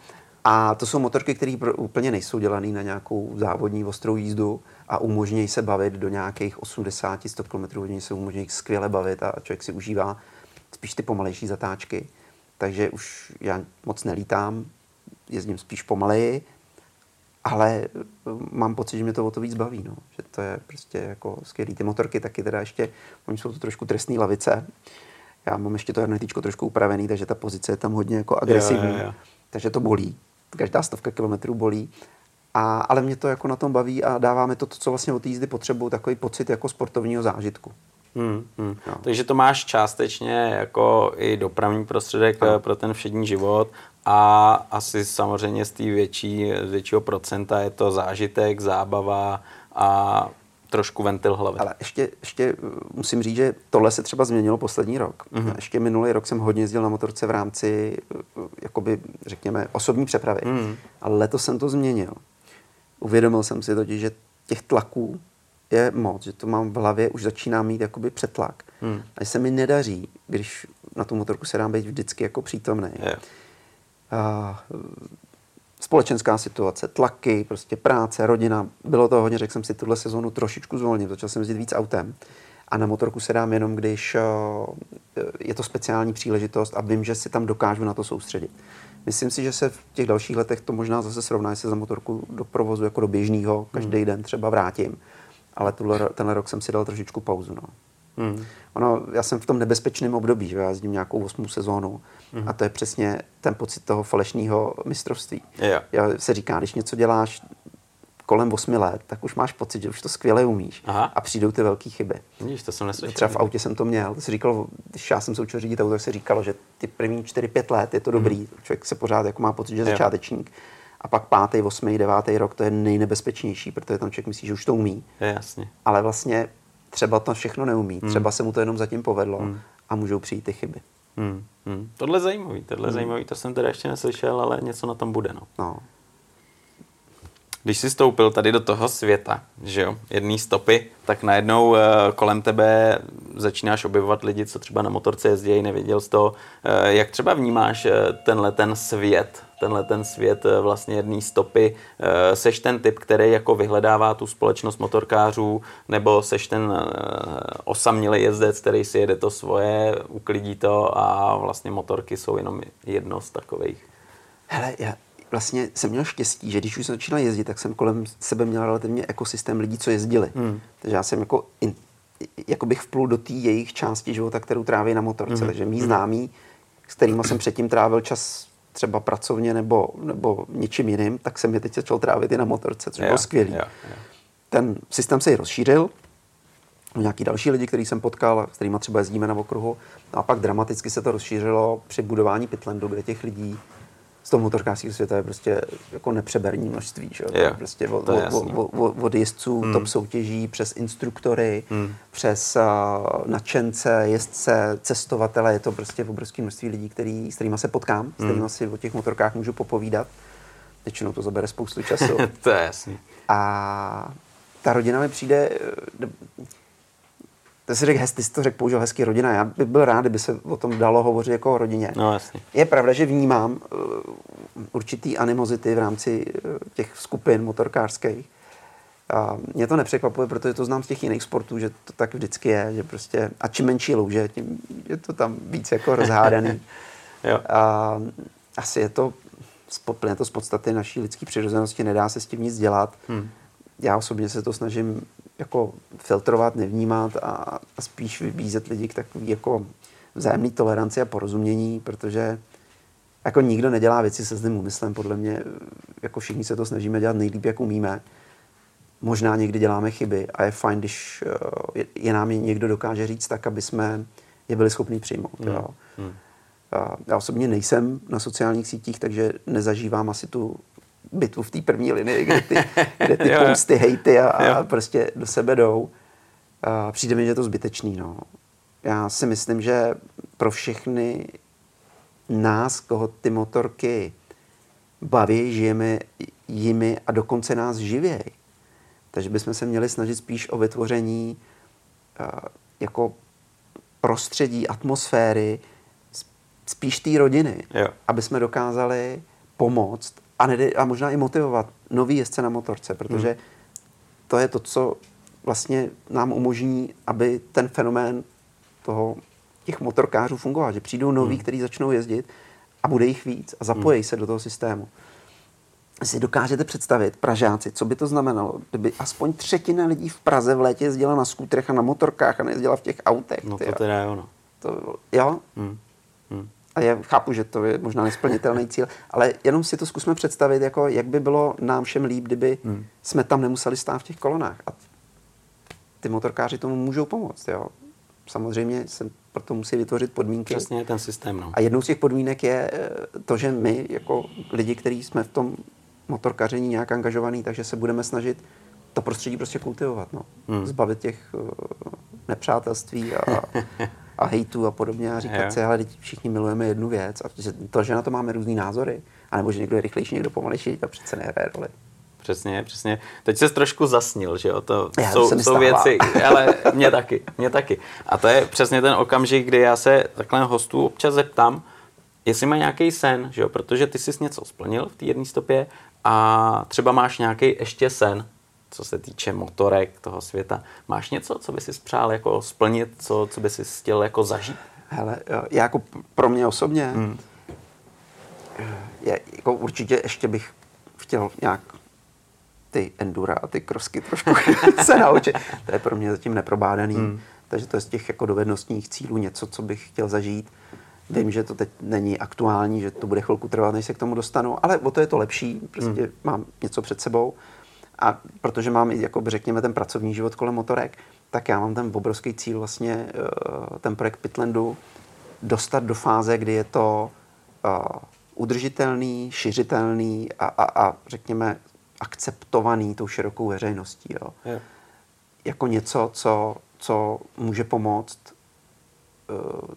A to jsou motorky, které úplně nejsou dělané na nějakou závodní ostrou jízdu a umožňují se bavit do nějakých 80-100 km hodin, se umožňují skvěle bavit a člověk si užívá spíš ty pomalejší zatáčky. Takže už já moc nelítám, jezdím spíš pomaleji, ale eh, mám pocit, že mě to o to víc baví, no. že to je prostě jako skvělý. Ty motorky taky teda ještě, oni jsou to trošku trestné lavice, já mám ještě to hernetíčko trošku upravený, takže ta pozice je tam hodně jako agresivní, jo, jo, jo. takže to bolí. Každá stovka kilometrů bolí. A, ale mě to jako na tom baví a dáváme to, to co vlastně od jízdy potřebuju, takový pocit jako sportovního zážitku. Hmm, hmm. No. Takže to máš částečně jako i dopravní prostředek no. pro ten všední život a asi samozřejmě z té větší, z většího procenta je to zážitek, zábava a trošku ventil hlavy. Ale ještě, ještě uh, musím říct, že tohle se třeba změnilo poslední rok. Mm-hmm. Ještě minulý rok jsem hodně jezdil na motorce v rámci, uh, jakoby, řekněme, osobní přepravy. Mm-hmm. Ale letos jsem to změnil. Uvědomil jsem si totiž, že těch tlaků je moc, že to mám v hlavě, už začíná mít jakoby přetlak. Mm. A se mi nedaří, když na tu motorku se dám být vždycky jako přítomný. Yeah společenská situace, tlaky, prostě práce, rodina. Bylo to hodně, řekl jsem si, tuhle sezonu trošičku zvolnit, začal jsem jezdit víc autem. A na motorku se dám jenom, když je to speciální příležitost a vím, že si tam dokážu na to soustředit. Myslím si, že se v těch dalších letech to možná zase srovná, jestli za motorku do provozu jako do běžného každý hmm. den třeba vrátím. Ale tuhle, tenhle rok jsem si dal trošičku pauzu. No. Hmm. Ono, já jsem v tom nebezpečném období, že já jezdím nějakou osmou sezónu hmm. a to je přesně ten pocit toho falešného mistrovství. Yeah. Já se říká, když něco děláš kolem 8 let, tak už máš pocit, že už to skvěle umíš Aha. a přijdou ty velké chyby. Víš, to jsem neslyšel. Třeba v autě jsem to měl, to si říkal, když já jsem se učil řídit auto, tak se říkalo, že ty první 4-5 let je to dobrý, hmm. člověk se pořád jako má pocit, že je začátečník. A pak pátý, osmý, devátý rok to je nejnebezpečnější, protože tam člověk myslí, že už to umí. Je, jasně. Ale vlastně třeba to všechno neumí, hmm. třeba se mu to jenom zatím povedlo hmm. a můžou přijít ty chyby. Hmm. Hmm. Tohle je zajímavý, tohle hmm. zajímavý, to jsem teda ještě neslyšel, ale něco na tom bude. No. no. Když jsi stoupil tady do toho světa, že jo, jedný stopy, tak najednou uh, kolem tebe začínáš objevovat lidi, co třeba na motorce jezdí, nevěděl jsi to. Uh, jak třeba vnímáš uh, tenhle ten svět, tenhle ten svět uh, vlastně jedný stopy? Uh, seš ten typ, který jako vyhledává tu společnost motorkářů, nebo seš ten uh, osamělý jezdec, který si jede to svoje, uklidí to a vlastně motorky jsou jenom jedno z takových? Hele, já, vlastně jsem měl štěstí, že když už jsem začínal jezdit, tak jsem kolem sebe měl relativně ekosystém lidí, co jezdili. Hmm. Takže já jsem jako, in, jako bych vplul do té jejich části života, kterou tráví na motorce. Hmm. Takže mý hmm. známí, s kterými jsem předtím trávil čas třeba pracovně nebo, nebo něčím jiným, tak jsem je teď začal trávit i na motorce, což bylo jo. Ten systém se i rozšířil, nějaký další lidi, který jsem potkal, s kterými třeba jezdíme na okruhu. No a pak dramaticky se to rozšířilo při budování Pitlandu, kde těch lidí z toho motorkářského světa je prostě jako nepřeberní množství. Že? Je, prostě od, od, od, od, od jezdců hmm. top soutěží, přes instruktory, hmm. přes uh, nadšence, jezdce, cestovatele. Je to prostě obrovské množství lidí, který, s kterými se potkám, hmm. s kterými si o těch motorkách můžu popovídat. Většinou to zabere spoustu času. to je jasný. A ta rodina mi přijde, to si řekl, ty jsi to řekl, použil hezky rodina. Já bych byl rád, kdyby se o tom dalo hovořit jako o rodině. No, jasně. Je pravda, že vnímám uh, určitý animozity v rámci uh, těch skupin motorkářských. A mě to nepřekvapuje, protože to znám z těch jiných sportů, že to tak vždycky je, že prostě, a čím menší louže, tím je to tam víc jako rozhádaný. jo. A asi je to, je to z podstaty naší lidské přirozenosti, nedá se s tím nic dělat. Hmm. Já osobně se to snažím jako filtrovat, nevnímat a, a spíš vybízet lidi k takový jako vzájemný toleranci a porozumění, protože jako nikdo nedělá věci se zlým úmyslem, podle mě jako všichni se to snažíme dělat nejlíp, jak umíme. Možná někdy děláme chyby a je fajn, když eh, je, je nám je někdo dokáže říct tak, aby jsme je byli schopni přijmout. Hmm. Jo. Hmm. Já osobně nejsem na sociálních sítích, takže nezažívám asi tu bitvu v té první linii, kde ty, kde ty pomsty, hejty a, a prostě do sebe jdou. A přijde mi, že je to zbytečný. No. Já si myslím, že pro všechny nás, koho ty motorky baví, žijeme jimi a dokonce nás živějí. Takže bychom se měli snažit spíš o vytvoření uh, jako prostředí, atmosféry, spíš té rodiny, jo. aby jsme dokázali pomoct a, nede, a možná i motivovat nový jezdce na motorce, protože hmm. to je to, co vlastně nám umožní, aby ten fenomén toho těch motorkářů fungoval, že přijdou noví, hmm. kteří začnou jezdit a bude jich víc a zapojí hmm. se do toho systému. Si dokážete představit, Pražáci, co by to znamenalo, kdyby aspoň třetina lidí v Praze v létě jezdila na skútrech a na motorkách a nejezdila v těch autech. No to teda jo, no. To, jo? Hmm a já chápu, že to je možná nesplnitelný cíl, ale jenom si to zkusme představit, jako jak by bylo nám všem líp, kdyby hmm. jsme tam nemuseli stát v těch kolonách. A ty motorkáři tomu můžou pomoct. Jo. Samozřejmě se proto musí vytvořit podmínky. Přesně ten systém. No. A jednou z těch podmínek je eh, to, že my, jako lidi, kteří jsme v tom motorkaření nějak angažovaný, takže se budeme snažit to prostředí prostě kultivovat. No. Hmm. Zbavit těch uh, nepřátelství a a hejtu a podobně a říkat jo. si, ale všichni milujeme jednu věc a to, že na to máme různý názory, anebo že někdo je rychlejší, někdo pomalejší, to přece nehraje roli. Přesně, přesně. Teď se trošku zasnil, že jo, to já jsou, jsou věci, ale mě taky, mě taky. A to je přesně ten okamžik, kdy já se takhle hostů občas zeptám, jestli má nějaký sen, že jo, protože ty jsi něco splnil v té jedné stopě a třeba máš nějaký ještě sen, co se týče motorek toho světa. Máš něco, co by si přál jako splnit, co, co by si chtěl jako zažít? Hele, já jako pro mě osobně, hmm. je, jako určitě ještě bych chtěl nějak ty endura a ty krosky trošku se naučit. To je pro mě zatím neprobádaný. Hmm. Takže to je z těch jako dovednostních cílů něco, co bych chtěl zažít. Vím, že to teď není aktuální, že to bude chvilku trvat, než se k tomu dostanu, ale o to je to lepší, prostě hmm. mám něco před sebou. A protože mám, jako řekněme, ten pracovní život kolem motorek, tak já mám ten obrovský cíl vlastně, eh, ten projekt Pitlandu, dostat do fáze, kdy je to uh, udržitelný, šiřitelný a, a, a řekněme akceptovaný tou širokou veřejností. Jo. Yeah. Jako něco, co, co může pomoct, uh,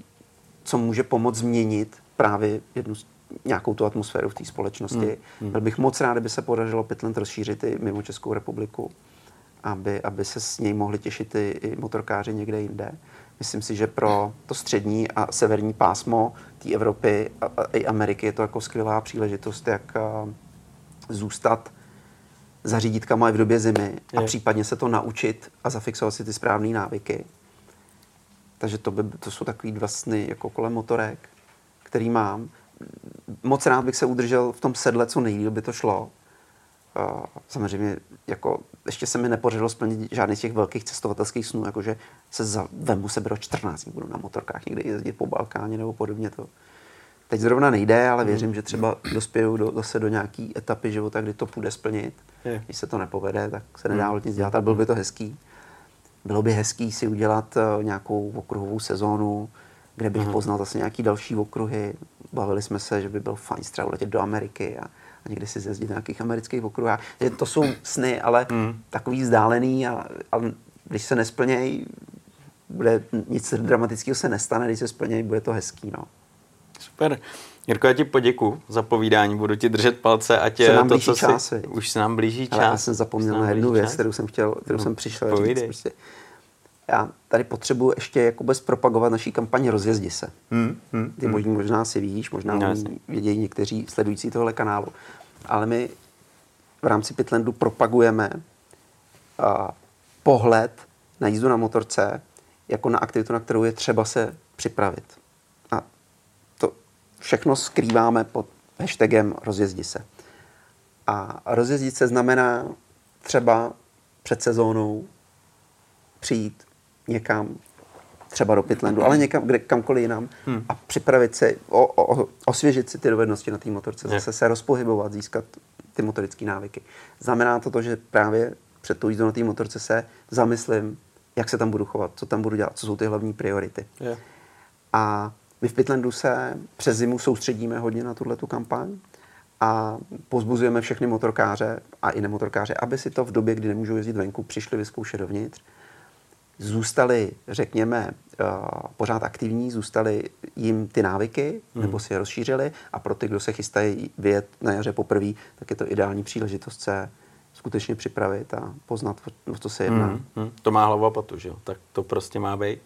co může pomoct změnit právě jednu nějakou tu atmosféru v té společnosti. Mm, mm. Byl bych moc rád, kdyby se podařilo Pitland rozšířit i mimo Českou republiku, aby, aby se s něj mohli těšit i, i motorkáři někde jinde. Myslím si, že pro to střední a severní pásmo té Evropy a, a i Ameriky je to jako skvělá příležitost, jak a, zůstat za řídítkama i v době zimy a je. případně se to naučit a zafixovat si ty správné návyky. Takže to, by, to jsou takový dva sny jako kolem motorek, který mám. Moc rád bych se udržel v tom sedle, co nejdíl by to šlo. Uh, samozřejmě jako ještě se mi nepodařilo splnit žádný z těch velkých cestovatelských snů, jakože se za, vemu sebe do 14 dní, budu na motorkách někde jezdit po Balkáně nebo podobně. To teď zrovna nejde, ale věřím, že třeba dospěju do, zase do nějaké etapy života, kdy to půjde splnit. Je. Když se to nepovede, tak se nedá hmm. nic dělat, ale bylo by to hezký. Bylo by hezký si udělat uh, nějakou okruhovou sezónu, kde bych hmm. poznal zase nějaký další okruhy. Bavili jsme se, že by byl fajn třeba letět do Ameriky a a někdy si zjezdit na nějakých amerických okruhách. To jsou sny, ale mm. takový vzdálený a, a když se nesplnějí, bude nic dramatického se nestane, když se splnějí, bude to hezký. No. Super. Jirko, já ti poděku za povídání, budu ti držet palce, ať je to, co čas, si... Už se nám blíží čas. Ale já jsem zapomněl na jednu věc, kterou jsem chtěl, kterou no, jsem přišel povídej. říct. Prostě. Já tady potřebuji ještě jako bez propagovat naší kampaně Rozjezdi se. Hmm, hmm, Ty hmm. možná si víš, možná no, vědějí někteří sledující tohle kanálu ale my v rámci Pitlandu propagujeme uh, pohled na jízdu na motorce jako na aktivitu, na kterou je třeba se připravit. A to všechno skrýváme pod hashtagem rozjezdi se. A rozjezdit se znamená třeba před sezónou přijít někam, třeba do Pitlandu, ale někam, kde, kamkoliv jinam hmm. a připravit se, o, o, osvěžit si ty dovednosti na té motorce, zase se rozpohybovat, získat ty motorické návyky. Znamená to to, že právě před tou jízdou na té motorce se zamyslím, jak se tam budu chovat, co tam budu dělat, co jsou ty hlavní priority. Yeah. A my v Pitlandu se přes zimu soustředíme hodně na tuhle tu kampaň a pozbuzujeme všechny motorkáře a i nemotorkáře, aby si to v době, kdy nemůžou jezdit venku, přišli vyzkoušet dovnitř zůstali, řekněme, uh, pořád aktivní, zůstali jim ty návyky, mm. nebo si je rozšířili a pro ty, kdo se chystají vyjet na jaře poprvé, tak je to ideální příležitost se skutečně připravit a poznat, o co se jedná. Mm, mm. To má hlavu a patu, že jo? Tak to prostě má být.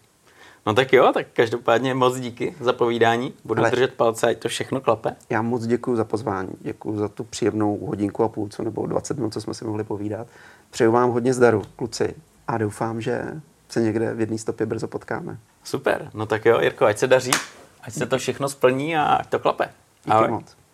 No tak jo, tak každopádně moc díky za povídání. Budu Ale držet palce, ať to všechno klape. Já moc děkuji za pozvání, děkuji za tu příjemnou hodinku a půl, co nebo 20 minut, co jsme si mohli povídat. Přeju vám hodně zdaru, kluci, a doufám, že se někde v jedné stopě brzo potkáme. Super, no tak jo, Jirko, ať se daří, ať se to všechno splní a ať to klape. Díky Ahoj. moc.